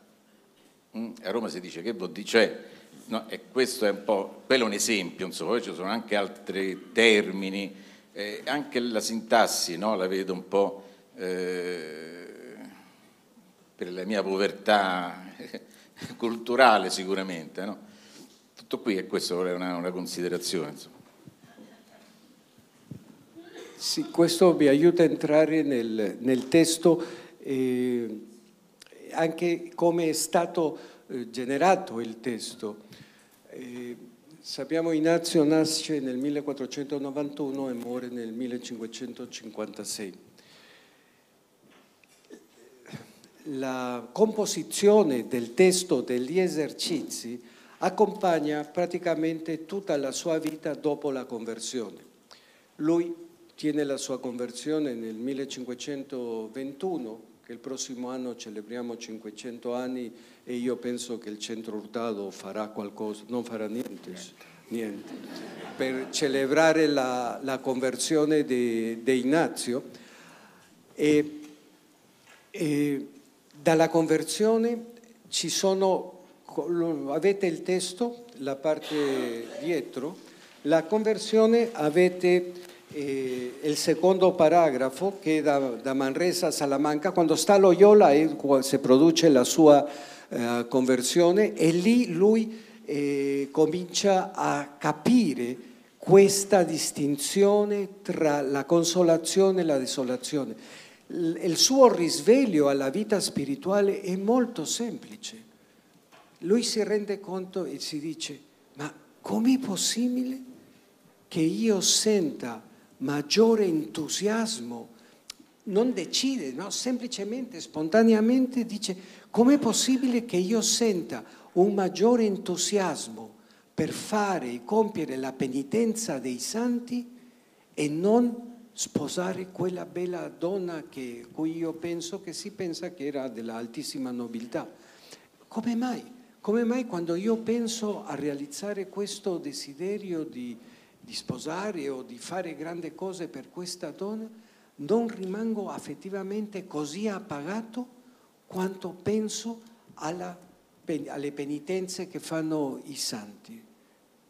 mm, a Roma si dice che vuol dire, cioè, no, e questo è un po', quello è un esempio, insomma, poi ci sono anche altri termini, eh, anche la sintassi, no, la vedo un po' Eh, per la mia povertà culturale sicuramente. No? Tutto qui e questo è una, una considerazione. Insomma. Sì, questo mi aiuta a entrare nel, nel testo eh, anche come è stato eh, generato il testo. Eh, sappiamo Ignazio nasce nel 1491 e muore nel 1556 la composizione del testo degli esercizi accompagna praticamente tutta la sua vita dopo la conversione. Lui tiene la sua conversione nel 1521, che il prossimo anno celebriamo 500 anni e io penso che il centro Hurtado farà qualcosa, non farà niente, niente per celebrare la, la conversione di Ignazio. E, e dalla conversione ci sono, avete il testo, la parte dietro, la conversione avete E il secondo paragrafo che è da, da Manresa a Salamanca, quando sta Loyola è, si produce la sua eh, conversione e lì lui eh, comincia a capire questa distinzione tra la consolazione e la desolazione. Il suo risveglio alla vita spirituale è molto semplice. Lui si rende conto e si dice, ma com'è possibile che io senta maggiore entusiasmo? Non decide, no? semplicemente, spontaneamente dice, com'è possibile che io senta un maggiore entusiasmo per fare e compiere la penitenza dei santi e non sposare quella bella donna che, cui io penso che si pensa che era dell'altissima nobiltà. Come mai? Come mai quando io penso a realizzare questo desiderio di, di sposare o di fare grandi cose per questa donna, non rimango affettivamente così appagato quanto penso alla alle penitenze che fanno i santi,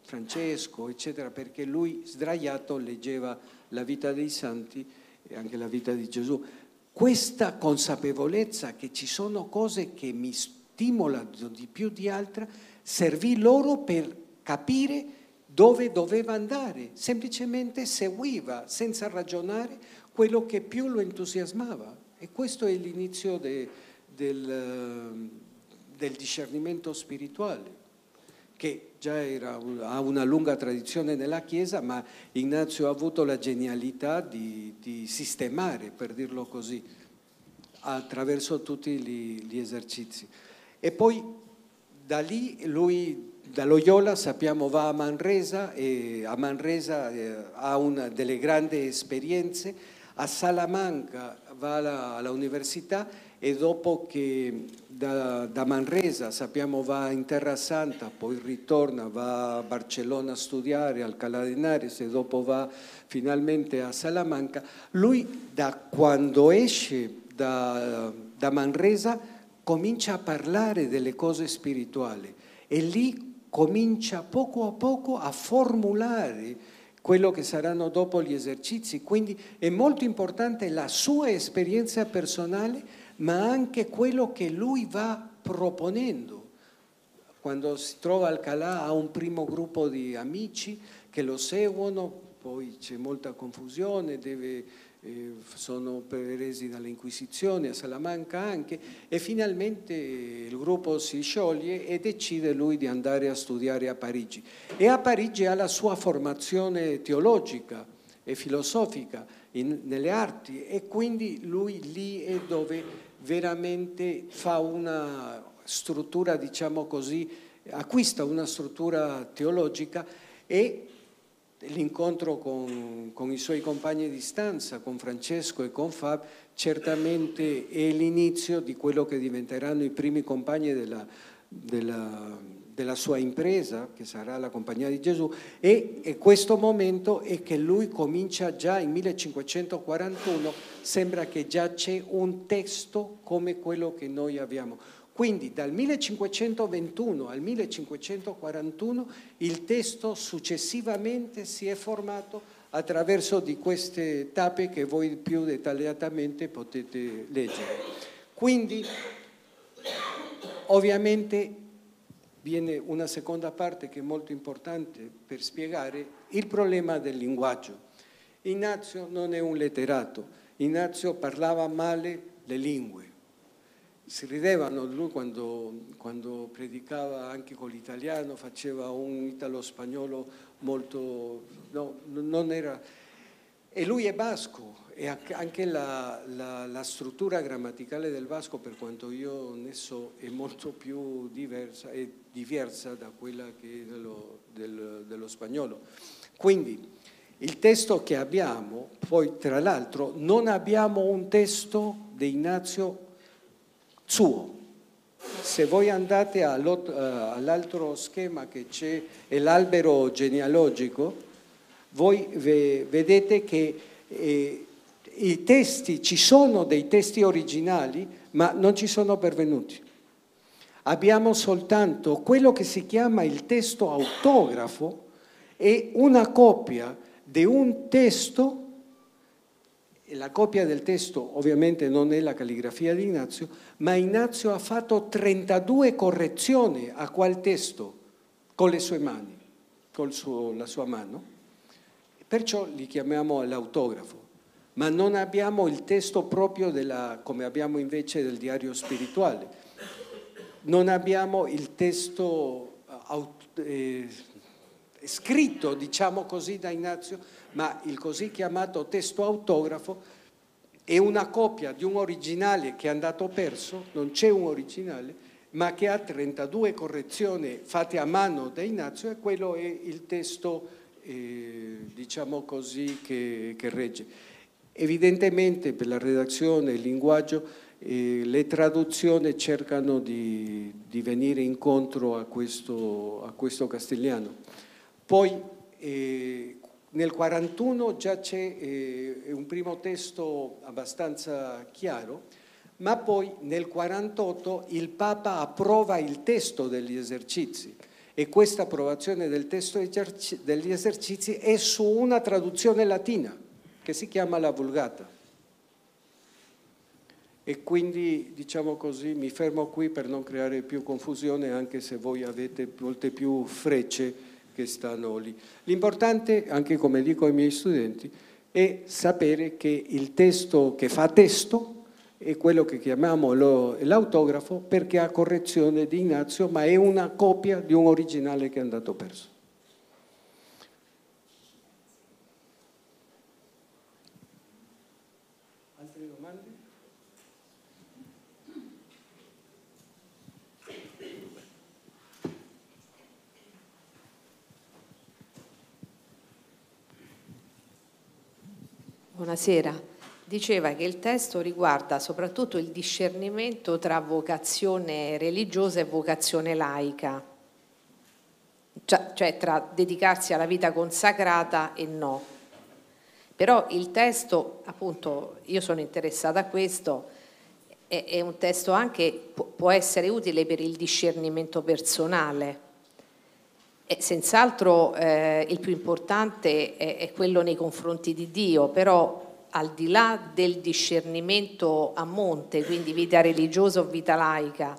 Francesco, eccetera, perché lui sdraiato leggeva la vita dei santi e anche la vita di Gesù. Questa consapevolezza che ci sono cose che mi stimolano di più di altre servì loro per capire dove doveva andare, semplicemente seguiva senza ragionare quello che più lo entusiasmava. E questo è l'inizio de, del del discernimento spirituale, che già era, ha una lunga tradizione nella Chiesa, ma Ignazio ha avuto la genialità di, di sistemare, per dirlo così, attraverso tutti gli, gli esercizi. E poi da lì lui da Loyola sappiamo va a Manresa e a Manresa eh, ha una delle grandi esperienze, a Salamanca va alla, all'università e dopo che da, da, Manresa sappiamo va in Terra Santa, poi ritorna, va a Barcellona a studiare, al Cala de Henares e dopo va finalmente a Salamanca, lui da quando esce da, da Manresa comincia a parlare delle cose spirituali e lì comincia poco a poco a formulare quello che saranno dopo gli esercizi. Quindi è molto importante la sua esperienza personale ma anche quello che lui va proponendo. Quando si trova al Calà ha un primo gruppo di amici che lo seguono, poi c'è molta confusione, deve, eh, sono presi dall'Inquisizione, a Salamanca anche, e finalmente il gruppo si scioglie e decide lui di andare a studiare a Parigi. E a Parigi ha la sua formazione teologica e filosofica in, nelle arti e quindi lui lì è dove veramente fa una struttura, diciamo così, acquista una struttura teologica e l'incontro con, con, i suoi compagni di stanza, con Francesco e con Fab, certamente è l'inizio di quello che diventeranno i primi compagni della, della della sua impresa, che sarà la Compagnia di Gesù, e, e questo momento è che lui comincia già in 1541, sembra che già c'è un testo come quello che noi abbiamo. Quindi dal 1521 al 1541 il testo successivamente si è formato attraverso di queste tappe che voi più dettagliatamente potete leggere. Quindi ovviamente viene una seconda parte che è molto importante per spiegare il problema del linguaggio. Ignazio non è un letterato, Ignazio parlava male le lingue. Si ridevano lui quando, quando predicava anche con l'italiano, faceva un italo-spagnolo molto... No, non era... E lui è basco, e anche la, la, la, struttura grammaticale del basco, per quanto io ne so, è molto più diversa, diversa da quella che è dello, del, dello spagnolo. Quindi il testo che abbiamo, poi tra l'altro non abbiamo un testo di Ignazio suo. Se voi andate all'altro schema che c'è, l'albero genealogico, voi vedete che eh, i testi, ci sono dei testi originali, ma non ci sono pervenuti. Abbiamo soltanto quello che si chiama il testo autografo e una copia di un testo, la copia del testo ovviamente non è la calligrafia di Ignazio, ma Ignazio ha fatto 32 correzioni a quel testo con le sue mani, con suo, la sua mano, perciò li chiamiamo l'autografo ma non abbiamo il testo proprio della, come abbiamo invece del diario spirituale. Non abbiamo il testo eh, scritto, diciamo così, da Ignazio, ma il così chiamato testo autografo è una copia di un originale che è andato perso, non c'è un originale, ma che ha 32 correzioni fatte a mano da Ignazio e quello è il testo, eh, diciamo così, che, che regge. Evidentemente per la redazione il linguaggio eh, le traduzioni cercano di, di venire incontro a questo, a questo castigliano. Poi eh, nel 41 già c'è eh, un primo testo abbastanza chiaro, ma poi nel 48 il Papa approva il testo degli esercizi e questa approvazione del testo degli esercizi è su una traduzione latina che si chiama la Vulgata. E quindi, diciamo così, mi fermo qui per non creare più confusione, anche se voi avete molte più frecce che stanno lì. L'importante, anche come dico ai miei studenti, è sapere che il testo che fa testo è quello che chiamiamo l'autografo perché ha correzione di Ignazio, ma è una copia di un originale che è andato perso. Buonasera. Diceva che il testo riguarda soprattutto il discernimento tra vocazione religiosa e vocazione laica, cioè, cioè tra dedicarsi alla vita consacrata e no. Però il testo, appunto, io sono interessata a questo, è, un testo anche, può essere utile per il discernimento personale. Senz'altro eh, il più importante è, è quello nei confronti di Dio, però al di là del discernimento a monte, quindi vita religiosa o vita laica,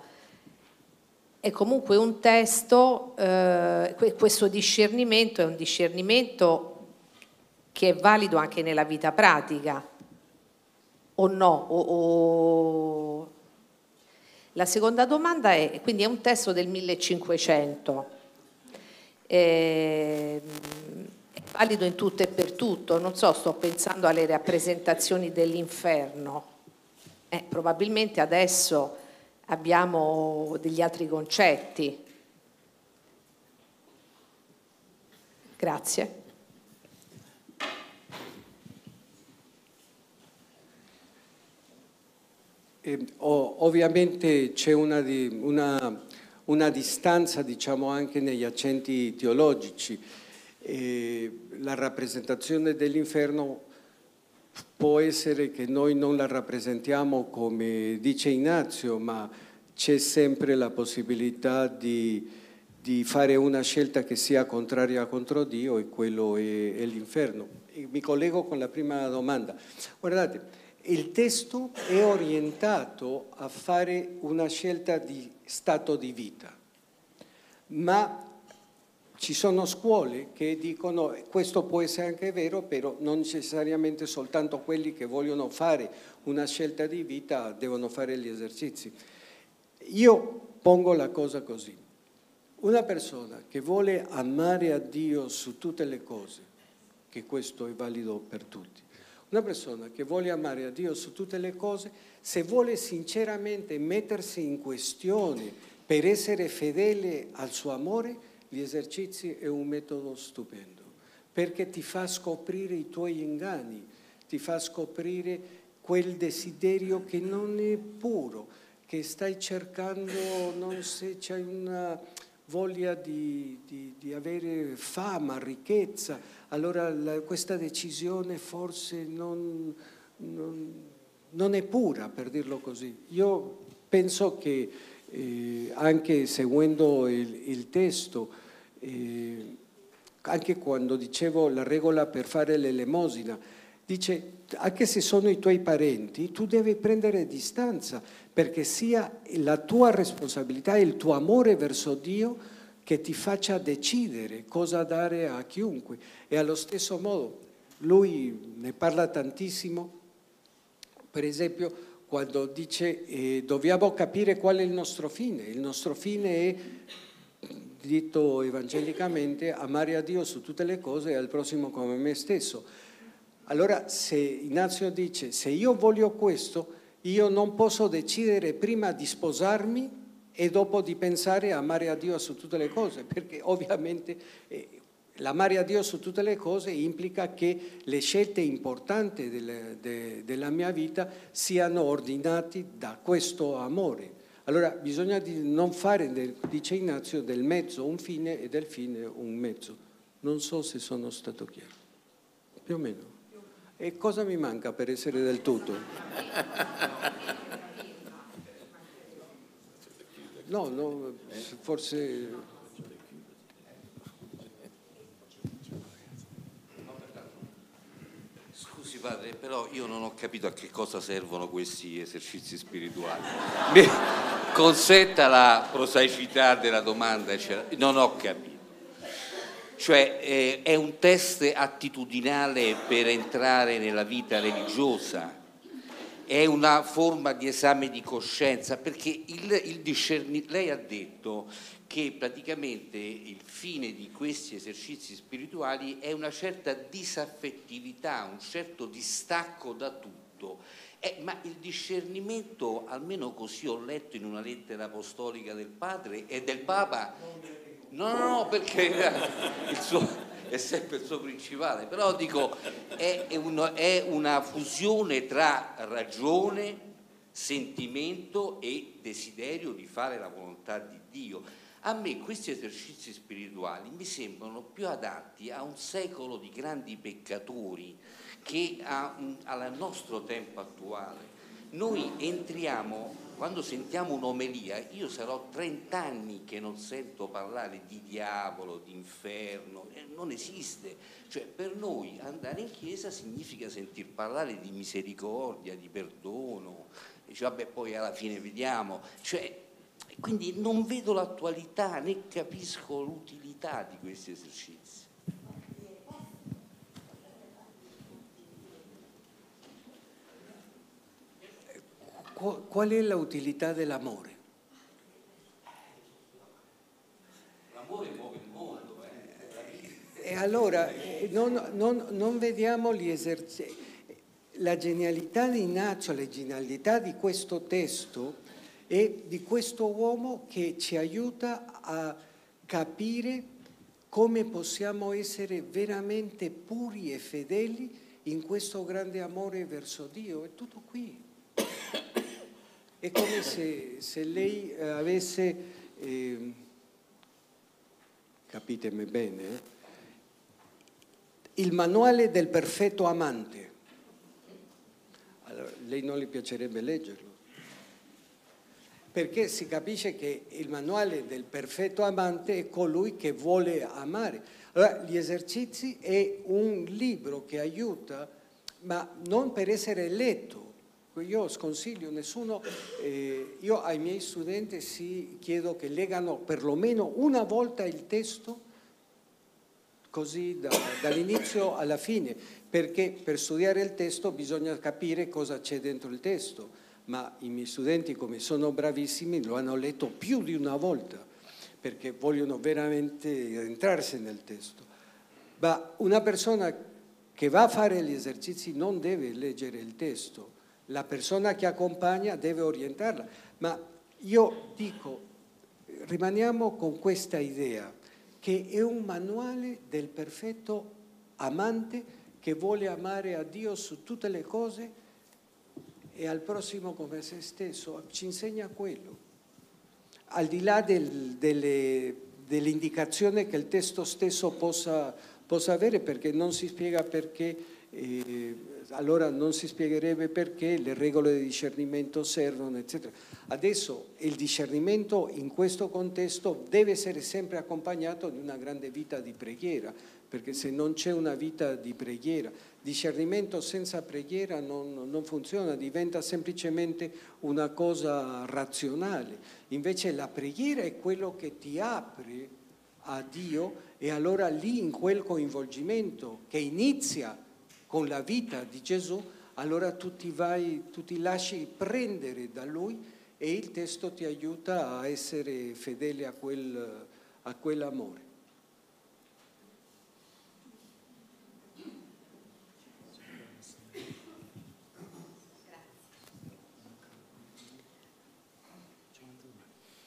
è comunque un testo, eh, questo discernimento è un discernimento che è valido anche nella vita pratica, o no? O, o... La seconda domanda è, quindi è un testo del 1500, eh, è valido in tutto e per tutto, non so, sto pensando alle rappresentazioni dell'inferno, eh, probabilmente adesso abbiamo degli altri concetti. Grazie. Eh, ovviamente c'è una, una una distanza diciamo anche negli accenti teologici. E la rappresentazione dell'inferno può essere che noi non la rappresentiamo come dice Ignazio, ma c'è sempre la possibilità di, di, fare una scelta che sia contraria contro Dio e quello è, è l'inferno. E mi collego con la prima domanda. Guardate, il testo è orientato a fare una scelta di stato di vita, ma ci sono scuole che dicono questo può essere anche vero, però non necessariamente soltanto quelli che vogliono fare una scelta di vita devono fare gli esercizi. Io pongo la cosa così. Una persona che vuole amare a Dio su tutte le cose, che questo è valido per tutti, una persona che vuole amare a Dio su tutte le cose, se vuole sinceramente mettersi in questione per essere fedele al suo amore, gli esercizi è un metodo stupendo, perché ti fa scoprire i tuoi inganni, ti fa scoprire quel desiderio che non è puro, che stai cercando, non se c'è una voglia di, di, di avere fama, ricchezza, allora la, questa decisione forse non, non, non, è pura, per dirlo così. Io penso che eh, anche seguendo il, il testo, eh, anche quando dicevo la regola per fare l'elemosina, dice anche se sono i tuoi parenti, tu devi prendere distanza perché sia la tua responsabilità e il tuo amore verso Dio che ti faccia decidere cosa dare a chiunque. E allo stesso modo, lui ne parla tantissimo, per esempio quando dice eh, dobbiamo capire qual è il nostro fine. Il nostro fine è, detto evangelicamente, amare a Dio su tutte le cose e al prossimo come me stesso. Allora se Ignazio dice se io voglio questo, io non posso decidere prima di sposarmi e dopo di pensare a amare a Dio su tutte le cose, perché ovviamente eh, l'amare a Dio su tutte le cose implica che le scelte importanti del, de, della mia vita siano ordinate da questo amore. Allora bisogna non fare, del, dice Ignazio, del mezzo un fine e del fine un mezzo. Non so se sono stato chiaro. Più o meno. E cosa mi manca per essere del tutto? No, no, forse... Scusi padre, però io non ho capito a che cosa servono questi esercizi spirituali. Mi consenta la prosaicità della domanda, eccetera. non ho capito. Cioè eh, è un test attitudinale per entrare nella vita religiosa è una forma di esame di coscienza, perché il, il discerni- lei ha detto che praticamente il fine di questi esercizi spirituali è una certa disaffettività, un certo distacco da tutto. Eh, ma il discernimento, almeno così ho letto in una lettera apostolica del padre e del Papa, no, no, no, perché il suo, è sempre il suo principale, però dico è, è, uno, è una fusione tra ragione, sentimento e desiderio di fare la volontà di Dio. A me questi esercizi spirituali mi sembrano più adatti a un secolo di grandi peccatori che al nostro tempo attuale. Noi entriamo quando sentiamo un'omelia, io sarò 30 anni che non sento parlare di diavolo, di inferno, non esiste. Cioè, per noi andare in chiesa significa sentir parlare di misericordia, di perdono, dice vabbè poi alla fine vediamo. Cioè, quindi non vedo l'attualità né capisco l'utilità di questi esercizi. Qual è l'utilità dell'amore? L'amore muove il mondo. Eh. E allora eh, non, non, non vediamo gli esercizi. La genialità di Ignazio, la genialità di questo testo è di questo uomo che ci aiuta a capire come possiamo essere veramente puri e fedeli in questo grande amore verso Dio. È tutto qui. È come se, se lei eh, avesse, eh, capitemi bene, il manuale del perfetto amante. Allora, lei non le piacerebbe leggerlo, perché si capisce che il manuale del perfetto amante è colui che vuole amare. Allora, gli esercizi è un libro che aiuta, ma non per essere letto, io sconsiglio nessuno, eh, io ai miei studenti sì, chiedo che leggano perlomeno una volta il testo, così da, dall'inizio alla fine, perché per studiare il testo bisogna capire cosa c'è dentro il testo, ma i miei studenti come sono bravissimi lo hanno letto più di una volta, perché vogliono veramente entrarsi nel testo. Ma una persona che va a fare gli esercizi non deve leggere il testo, la persona che accompagna deve orientarla. Ma io dico, rimaniamo con questa idea, che è un manuale del perfetto amante che vuole amare a Dio su tutte le cose e al prossimo come se stesso, ci insegna quello. Al di là del, delle, dell'indicazione che il testo stesso possa, possa avere, perché non si spiega perché e allora non si spiegherebbe perché le regole di discernimento servono, eccetera. Adesso il discernimento in questo contesto deve essere sempre accompagnato di una grande vita di preghiera, perché se non c'è una vita di preghiera, discernimento senza preghiera non, non, funziona, diventa semplicemente una cosa razionale. Invece la preghiera è quello che ti apre a Dio e allora lì in quel coinvolgimento che inizia con la vita di Gesù, allora tu ti, vai, tu ti lasci prendere da Lui e il testo ti aiuta a essere fedele a, quel, a quell'amore.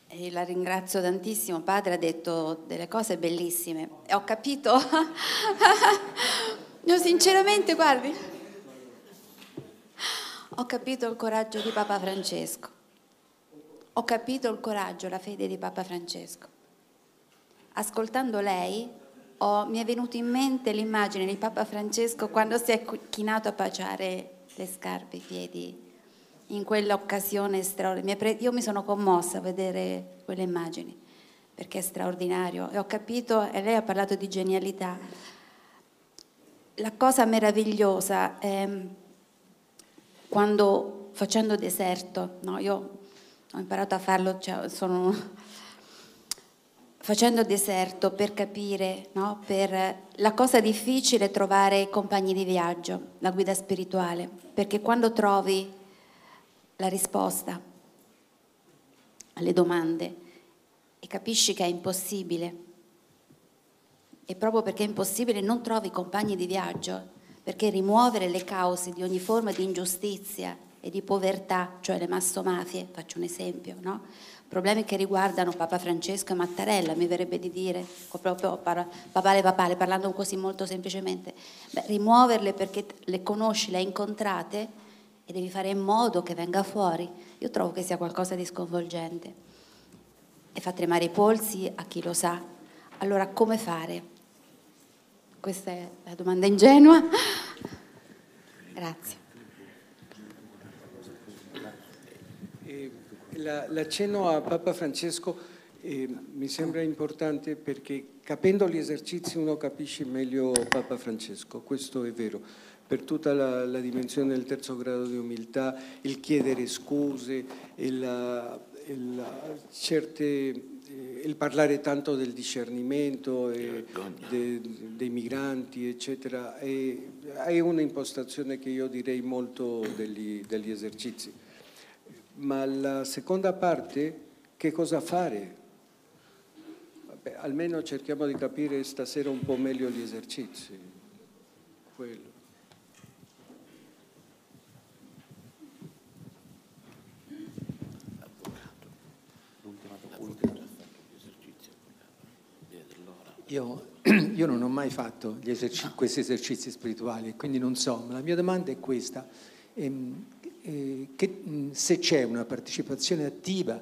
E la ringrazio tantissimo, padre ha detto delle cose bellissime. Ho capito, no, sinceramente guardi, ho capito il coraggio di Papa Francesco, ho capito il coraggio, la fede di Papa Francesco. Ascoltando lei ho, mi è venuta in mente l'immagine di Papa Francesco quando si è chinato a baciare le scarpe, i piedi in quell'occasione straordinaria. Io mi sono commossa a vedere quelle immagini perché è straordinario e ho capito, e lei ha parlato di genialità. La cosa meravigliosa è quando facendo deserto, no, io ho imparato a farlo, cioè sono facendo deserto per capire, no, per la cosa difficile è trovare i compagni di viaggio, la guida spirituale, perché quando trovi la risposta alle domande e capisci che è impossibile. E proprio perché è impossibile non trovi compagni di viaggio, perché rimuovere le cause di ogni forma di ingiustizia e di povertà, cioè le massomafie, faccio un esempio, no? problemi che riguardano Papa Francesco e Mattarella, mi verrebbe di dire, proprio papale papale, parlando così molto semplicemente, Beh, rimuoverle perché le conosci, le hai incontrate e devi fare in modo che venga fuori. Io trovo che sia qualcosa di sconvolgente e fa tremare i polsi a chi lo sa. Allora come fare? Questa è la domanda ingenua. Grazie. l'accenno a Papa Francesco eh, mi sembra importante perché capendo gli esercizi uno capisce meglio Papa Francesco, questo è vero per tutta la, la, dimensione del terzo grado di umiltà, il chiedere scuse, il, il, certe, eh, il parlare tanto del discernimento e de, dei migranti, eccetera, è, è un'impostazione che io direi molto degli, degli esercizi. Ma la seconda parte, che cosa fare? Vabbè, almeno cerchiamo di capire stasera un po' meglio gli esercizi. Quello. Io, io, non ho mai fatto esercizi, questi esercizi spirituali, quindi non so, ma la mia domanda è questa. Ehm, eh, che, se c'è una partecipazione attiva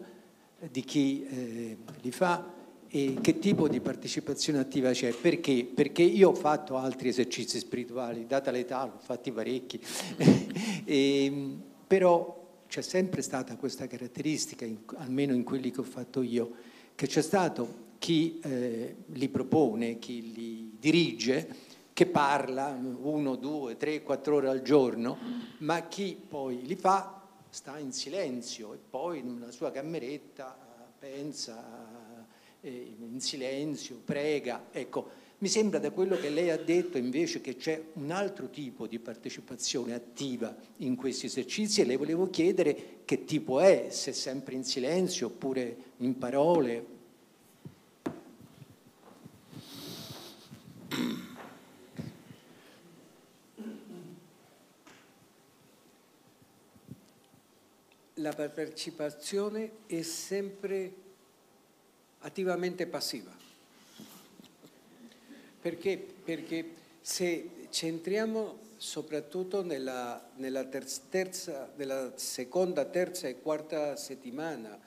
di chi eh, li fa e che tipo di partecipazione attiva c'è? Perché? Perché io ho fatto altri esercizi spirituali, data l'età, l'ho fatti parecchi, e, ehm, però c'è sempre stata questa caratteristica, in, almeno in quelli che ho fatto io, che c'è stato chi eh, li propone, chi li dirige, che parla uno, due, tre, quattro ore al giorno, ma chi poi li fa sta in silenzio e poi nella sua cameretta pensa eh, in silenzio, prega. Ecco, mi sembra da quello che lei ha detto invece che c'è un altro tipo di partecipazione attiva in questi esercizi e le volevo chiedere che tipo è, se sempre in silenzio oppure in parole la partecipazione è sempre attivamente passiva. Perché? Perché se centriamo soprattutto nella, nella, terza, nella seconda, terza e quarta settimana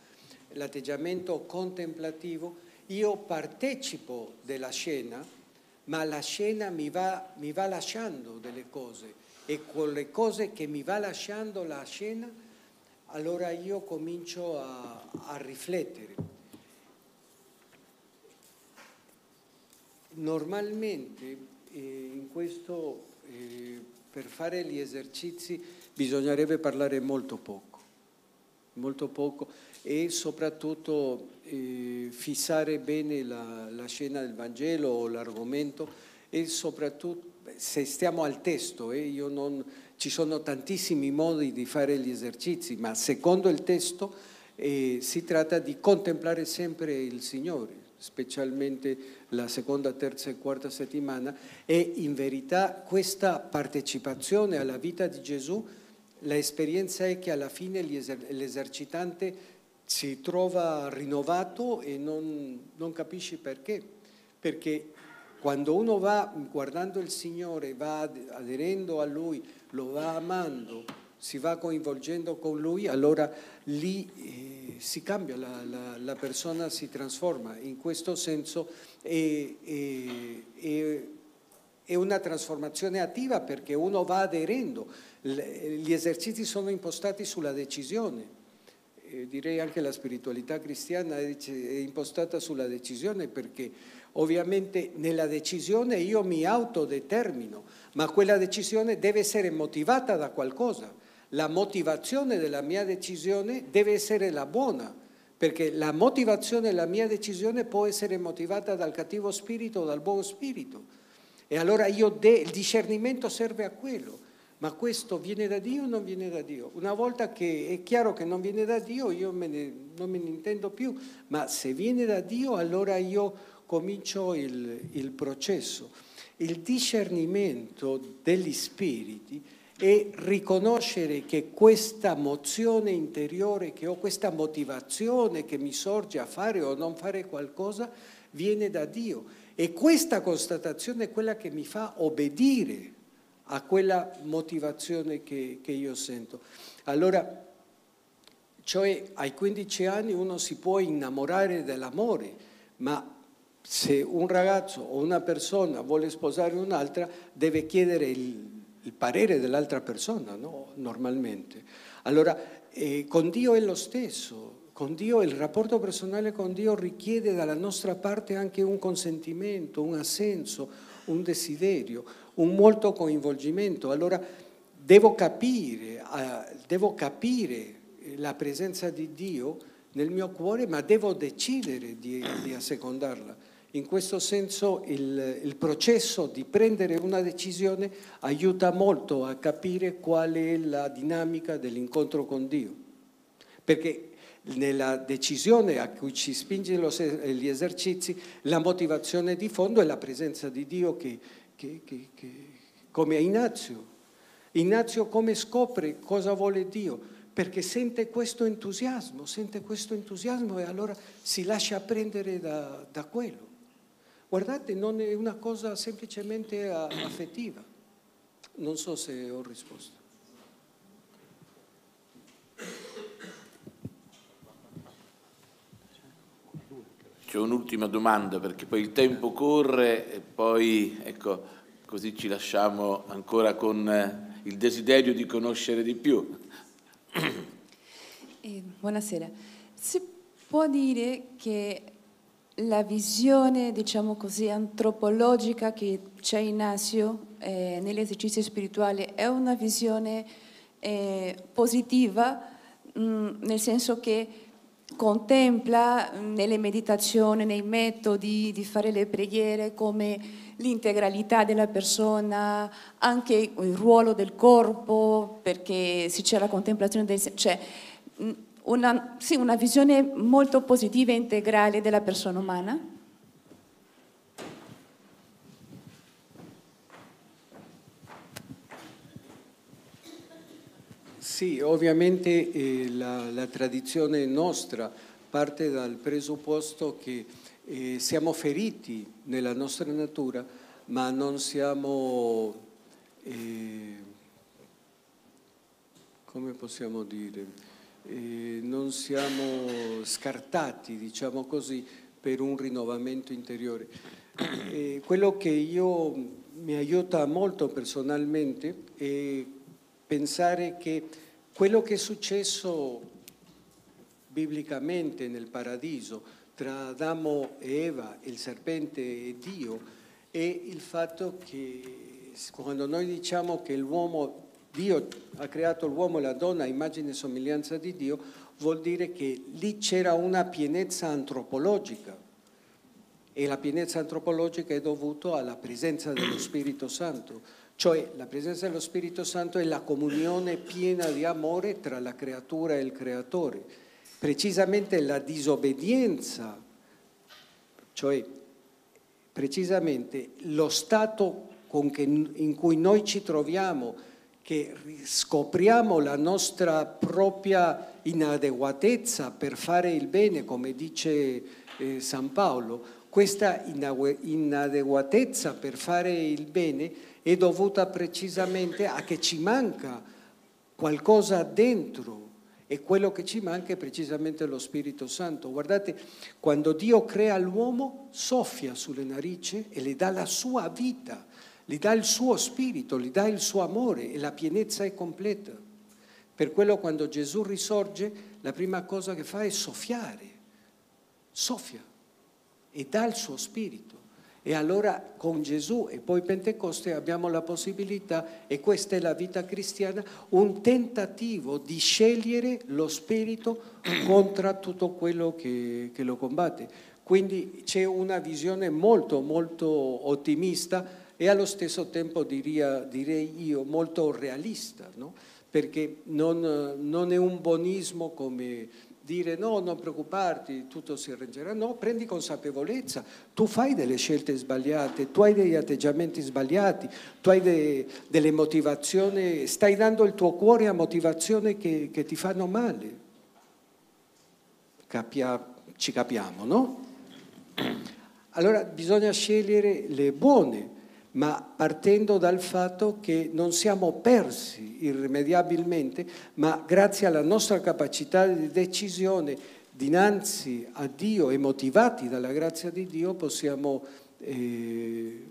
l'atteggiamento contemplativo, io partecipo della scena, ma la scena mi va, mi va lasciando delle cose e con le cose che mi va lasciando la scena, allora io comincio a, a riflettere. Normalmente eh, in questo, eh, per fare gli esercizi bisognerebbe parlare molto poco, molto poco e soprattutto eh, fissare bene la, la, scena del Vangelo o l'argomento e soprattutto se stiamo al testo, eh, non, ci sono tantissimi modi di fare gli esercizi, ma secondo il testo eh, si tratta di contemplare sempre il Signore, specialmente la seconda, terza e quarta settimana e in verità questa partecipazione alla vita di Gesù, l'esperienza è che alla fine l'esercitante si trova rinnovato e non, non capisci perché. Perché quando uno va guardando il Signore, va aderendo a Lui, lo va amando, si va coinvolgendo con Lui, allora lì eh, si cambia, la, la, la, persona si trasforma. In questo senso è, è, è una trasformazione attiva perché uno va aderendo. Gli esercizi sono impostati sulla decisione eh, direi anche la spiritualità cristiana è, impostata sulla decisione perché ovviamente nella decisione io mi autodetermino, ma quella decisione deve essere motivata da qualcosa. La motivazione della mia decisione deve essere la buona, perché la motivazione della mia decisione può essere motivata dal cattivo spirito o dal buono spirito. E allora de- il discernimento serve a quello. Ma questo viene da Dio o non viene da Dio? Una volta che è chiaro che non viene da Dio, io me ne, non me ne intendo più, ma se viene da Dio, allora io comincio il, il processo. Il discernimento degli spiriti è riconoscere che questa mozione interiore che ho, questa motivazione che mi sorge a fare o non fare qualcosa, viene da Dio. E questa constatazione è quella che mi fa obbedire a quella motivazione che, che io sento. Allora, cioè ai 15 anni uno si può innamorare dell'amore, ma se un ragazzo o una persona vuole sposare un'altra deve chiedere il, il parere dell'altra persona, no? normalmente. Allora, eh, con Dio è lo stesso, con Dio il rapporto personale con Dio richiede dalla nostra parte anche un consentimento, un assenso, un desiderio un molto coinvolgimento. Allora devo capire, devo capire la presenza di Dio nel mio cuore, ma devo decidere di, di assecondarla. In questo senso il, il, processo di prendere una decisione aiuta molto a capire qual è la dinamica dell'incontro con Dio. Perché nella decisione a cui ci spinge gli esercizi, la motivazione di fondo è la presenza di Dio che, che, che, che, come Ignazio. Ignazio come scopre cosa vuole Dio? Perché sente questo entusiasmo, sente questo entusiasmo e allora si lascia prendere da, da quello. Guardate, non è una cosa semplicemente affettiva. Non so se ho risposto. C'è un'ultima domanda perché poi il tempo corre e poi ecco, così ci lasciamo ancora con eh, il desiderio di conoscere di più. Eh, buonasera. Si può dire che la visione, diciamo così, antropologica che c'è in Asio eh, nell'esercizio spirituale è una visione eh, positiva, mh, mm, nel senso che contempla nelle meditazioni, nei metodi di fare le preghiere come l'integralità della persona, anche il ruolo del corpo, perché se c'è la contemplazione del... cioè una, sì, una visione molto positiva e integrale della persona umana. Sì, ovviamente eh, la, la, tradizione nostra parte dal presupposto che eh, siamo feriti nella nostra natura, ma non siamo, eh, come possiamo dire, eh, non siamo scartati, diciamo così, per un rinnovamento interiore. E quello che io mi aiuta molto personalmente è pensare che quello che è successo biblicamente nel paradiso tra Adamo e Eva, il serpente e Dio, è il fatto che quando noi diciamo che l'uomo, Dio ha creato l'uomo e la donna a immagine e somiglianza di Dio, vuol dire che lì c'era una pienezza antropologica e la pienezza antropologica è dovuta alla presenza dello Spirito Santo, cioè la presenza dello Spirito Santo è la comunione piena di amore tra la creatura e il creatore. Precisamente la disobbedienza, cioè precisamente lo stato che, in cui noi ci troviamo, che scopriamo la nostra propria inadeguatezza per fare il bene, come dice eh, San Paolo, questa inadeguatezza per fare il bene è dovuta precisamente a che ci manca qualcosa dentro e quello che ci manca è precisamente lo Spirito Santo. Guardate, quando Dio crea l'uomo, soffia sulle narici e le dà la sua vita, gli dà il suo spirito, gli dà il suo amore e la pienezza è completa. Per quello quando Gesù risorge, la prima cosa che fa è soffiare, soffia e dà il suo spirito. E allora con Gesù e poi Pentecoste abbiamo la possibilità, e questa è la vita cristiana, un tentativo di scegliere lo spirito contro tutto quello che, che lo combatte. Quindi c'è una visione molto, molto ottimista e allo stesso tempo diria, direi io molto realista, no? perché non, non, è un buonismo come dire no, non preoccuparti, tutto si arrangerà, no, prendi consapevolezza, tu fai delle scelte sbagliate, tu hai degli atteggiamenti sbagliati, tu hai de, delle motivazioni, stai dando il tuo cuore a motivazioni che, che ti fanno male. Capia, ci capiamo, no? Allora bisogna scegliere le buone ma partendo dal fatto che non siamo persi irrimediabilmente, ma grazie alla nostra capacità di decisione dinanzi a Dio e motivati dalla grazia di Dio possiamo, eh,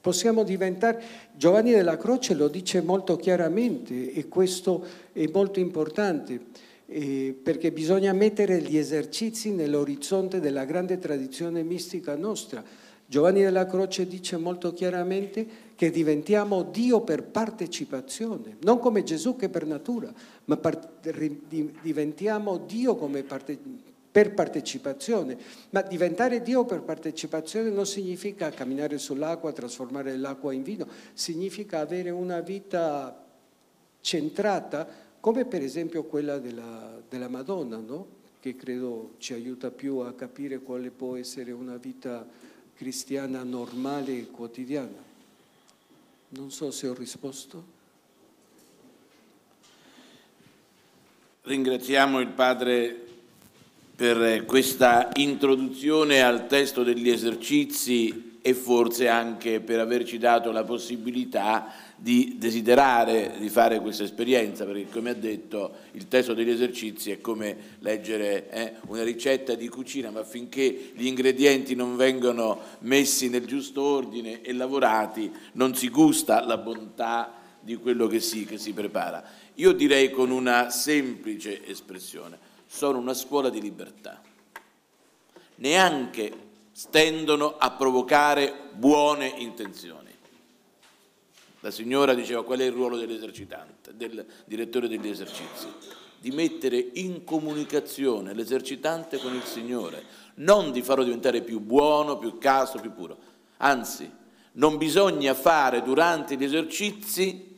possiamo diventare... Giovanni della Croce lo dice molto chiaramente e questo è molto importante. Eh, perché bisogna mettere gli esercizi nell'orizzonte della grande tradizione mistica nostra Giovanni della Croce dice molto chiaramente che diventiamo Dio per partecipazione, non come Gesù che per natura, ma diventiamo Dio parte, per partecipazione. Ma diventare Dio per partecipazione non significa camminare sull'acqua, trasformare l'acqua in vino, significa avere una vita centrata, come per esempio quella della, della Madonna, no? che credo ci aiuta più a capire quale può essere una vita cristiana normale e quotidiana. Non so se ho risposto. Ringraziamo il Padre per questa introduzione al testo degli esercizi e forse anche per averci dato la possibilità di desiderare di fare questa esperienza, perché come ha detto il testo degli esercizi è come leggere eh, una ricetta di cucina, ma finché gli ingredienti non vengono messi nel giusto ordine e lavorati non si gusta la bontà di quello che si, che si prepara. Io direi con una semplice espressione, sono una scuola di libertà. Neanche stendono a provocare buone intenzioni. La signora diceva qual è il ruolo dell'esercitante, del direttore degli esercizi, di mettere in comunicazione l'esercitante con il Signore, non di farlo diventare più buono, più casto, più puro. Anzi, non bisogna fare durante gli esercizi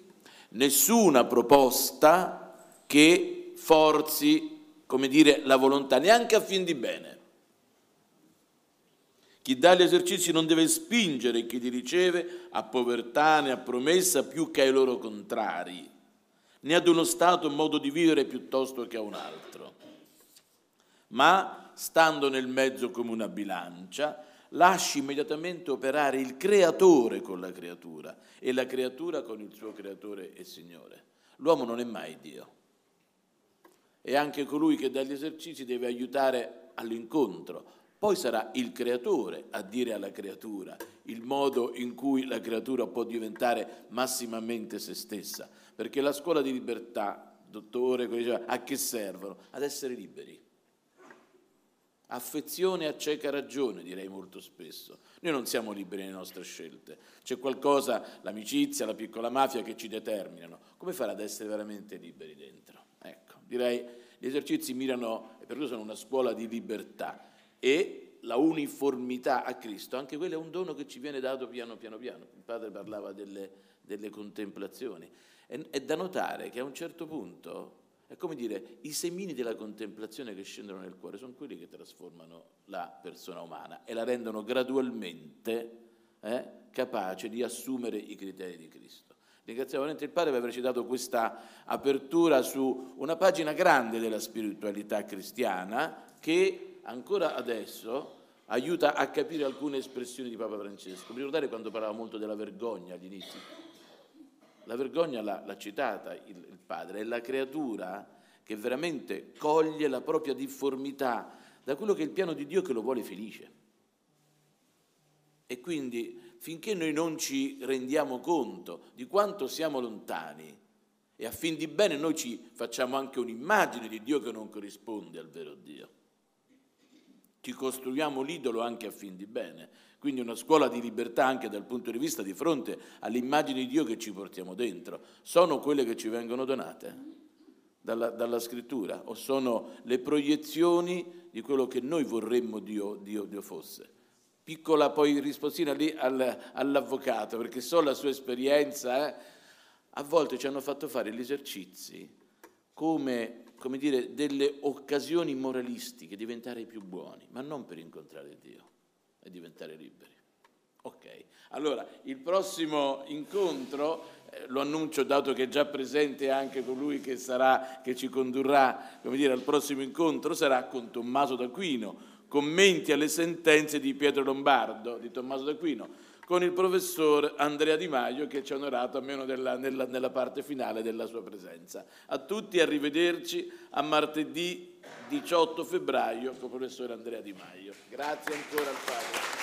nessuna proposta che forzi, come dire, la volontà, neanche a fin di bene. Chi dà gli esercizi non deve spingere chi li riceve a povertà né a promessa più che ai loro contrari, né ad uno stato modo di vivere piuttosto che a un altro. Ma, stando nel mezzo come una bilancia, lasci immediatamente operare il creatore con la creatura e la creatura con il suo creatore e Signore. L'uomo non è mai Dio. E anche colui che dà gli esercizi deve aiutare all'incontro Poi sarà il creatore a dire alla creatura il modo in cui la creatura può diventare massimamente se stessa, perché la scuola di libertà, dottore, a che servono? Ad essere liberi. Affezione a cieca ragione, direi molto spesso. Noi non siamo liberi nelle nostre scelte. C'è qualcosa, l'amicizia, la piccola mafia che ci determinano. Come fare ad essere veramente liberi dentro? Ecco, direi gli esercizi mirano, per questo sono una scuola di libertà e la uniformità a Cristo, anche quello è un dono che ci viene dato piano piano piano. Il padre parlava delle, delle contemplazioni. È, è da notare che a un certo punto è come dire, i semini della contemplazione che scendono nel cuore sono quelli che trasformano la persona umana e la rendono gradualmente eh, capace di assumere i criteri di Cristo. Ringraziamo veramente il Padre per averci dato questa apertura su una pagina grande della spiritualità cristiana che ancora adesso aiuta a capire alcune espressioni di Papa Francesco. Mi ricordate quando parlava molto della vergogna all'inizio? La vergogna l'ha, l'ha citata il, il padre, è la creatura che veramente coglie la propria difformità da quello che è il piano di Dio che lo vuole felice. E quindi finché noi non ci rendiamo conto di quanto siamo lontani e a fin di bene noi ci facciamo anche un'immagine di Dio che non corrisponde al vero Dio. Ci costruiamo l'idolo anche a fin di bene. Quindi una scuola di libertà anche dal punto di vista di fronte all'immagine di Dio che ci portiamo dentro. Sono quelle che ci vengono donate dalla, dalla scrittura o sono le proiezioni di quello che noi vorremmo Dio, Dio, Dio fosse? Piccola poi risposina lì al, all'avvocato, perché so la sua esperienza, eh, a volte ci hanno fatto fare gli esercizi come, come dire, delle occasioni moralistiche, diventare più buoni, ma non per incontrare Dio e diventare liberi. Ok, allora il prossimo incontro, eh, lo annuncio dato che è già presente anche colui che, sarà, che ci condurrà come dire, al prossimo incontro, sarà con Tommaso d'Aquino, commenti alle sentenze di Pietro Lombardo, di Tommaso d'Aquino, con il professor Andrea Di Maio che ci ha onorato almeno nella, nella, nella parte finale della sua presenza. A tutti, arrivederci a martedì 18 febbraio con il professor Andrea Di Maio. Grazie ancora al Padre.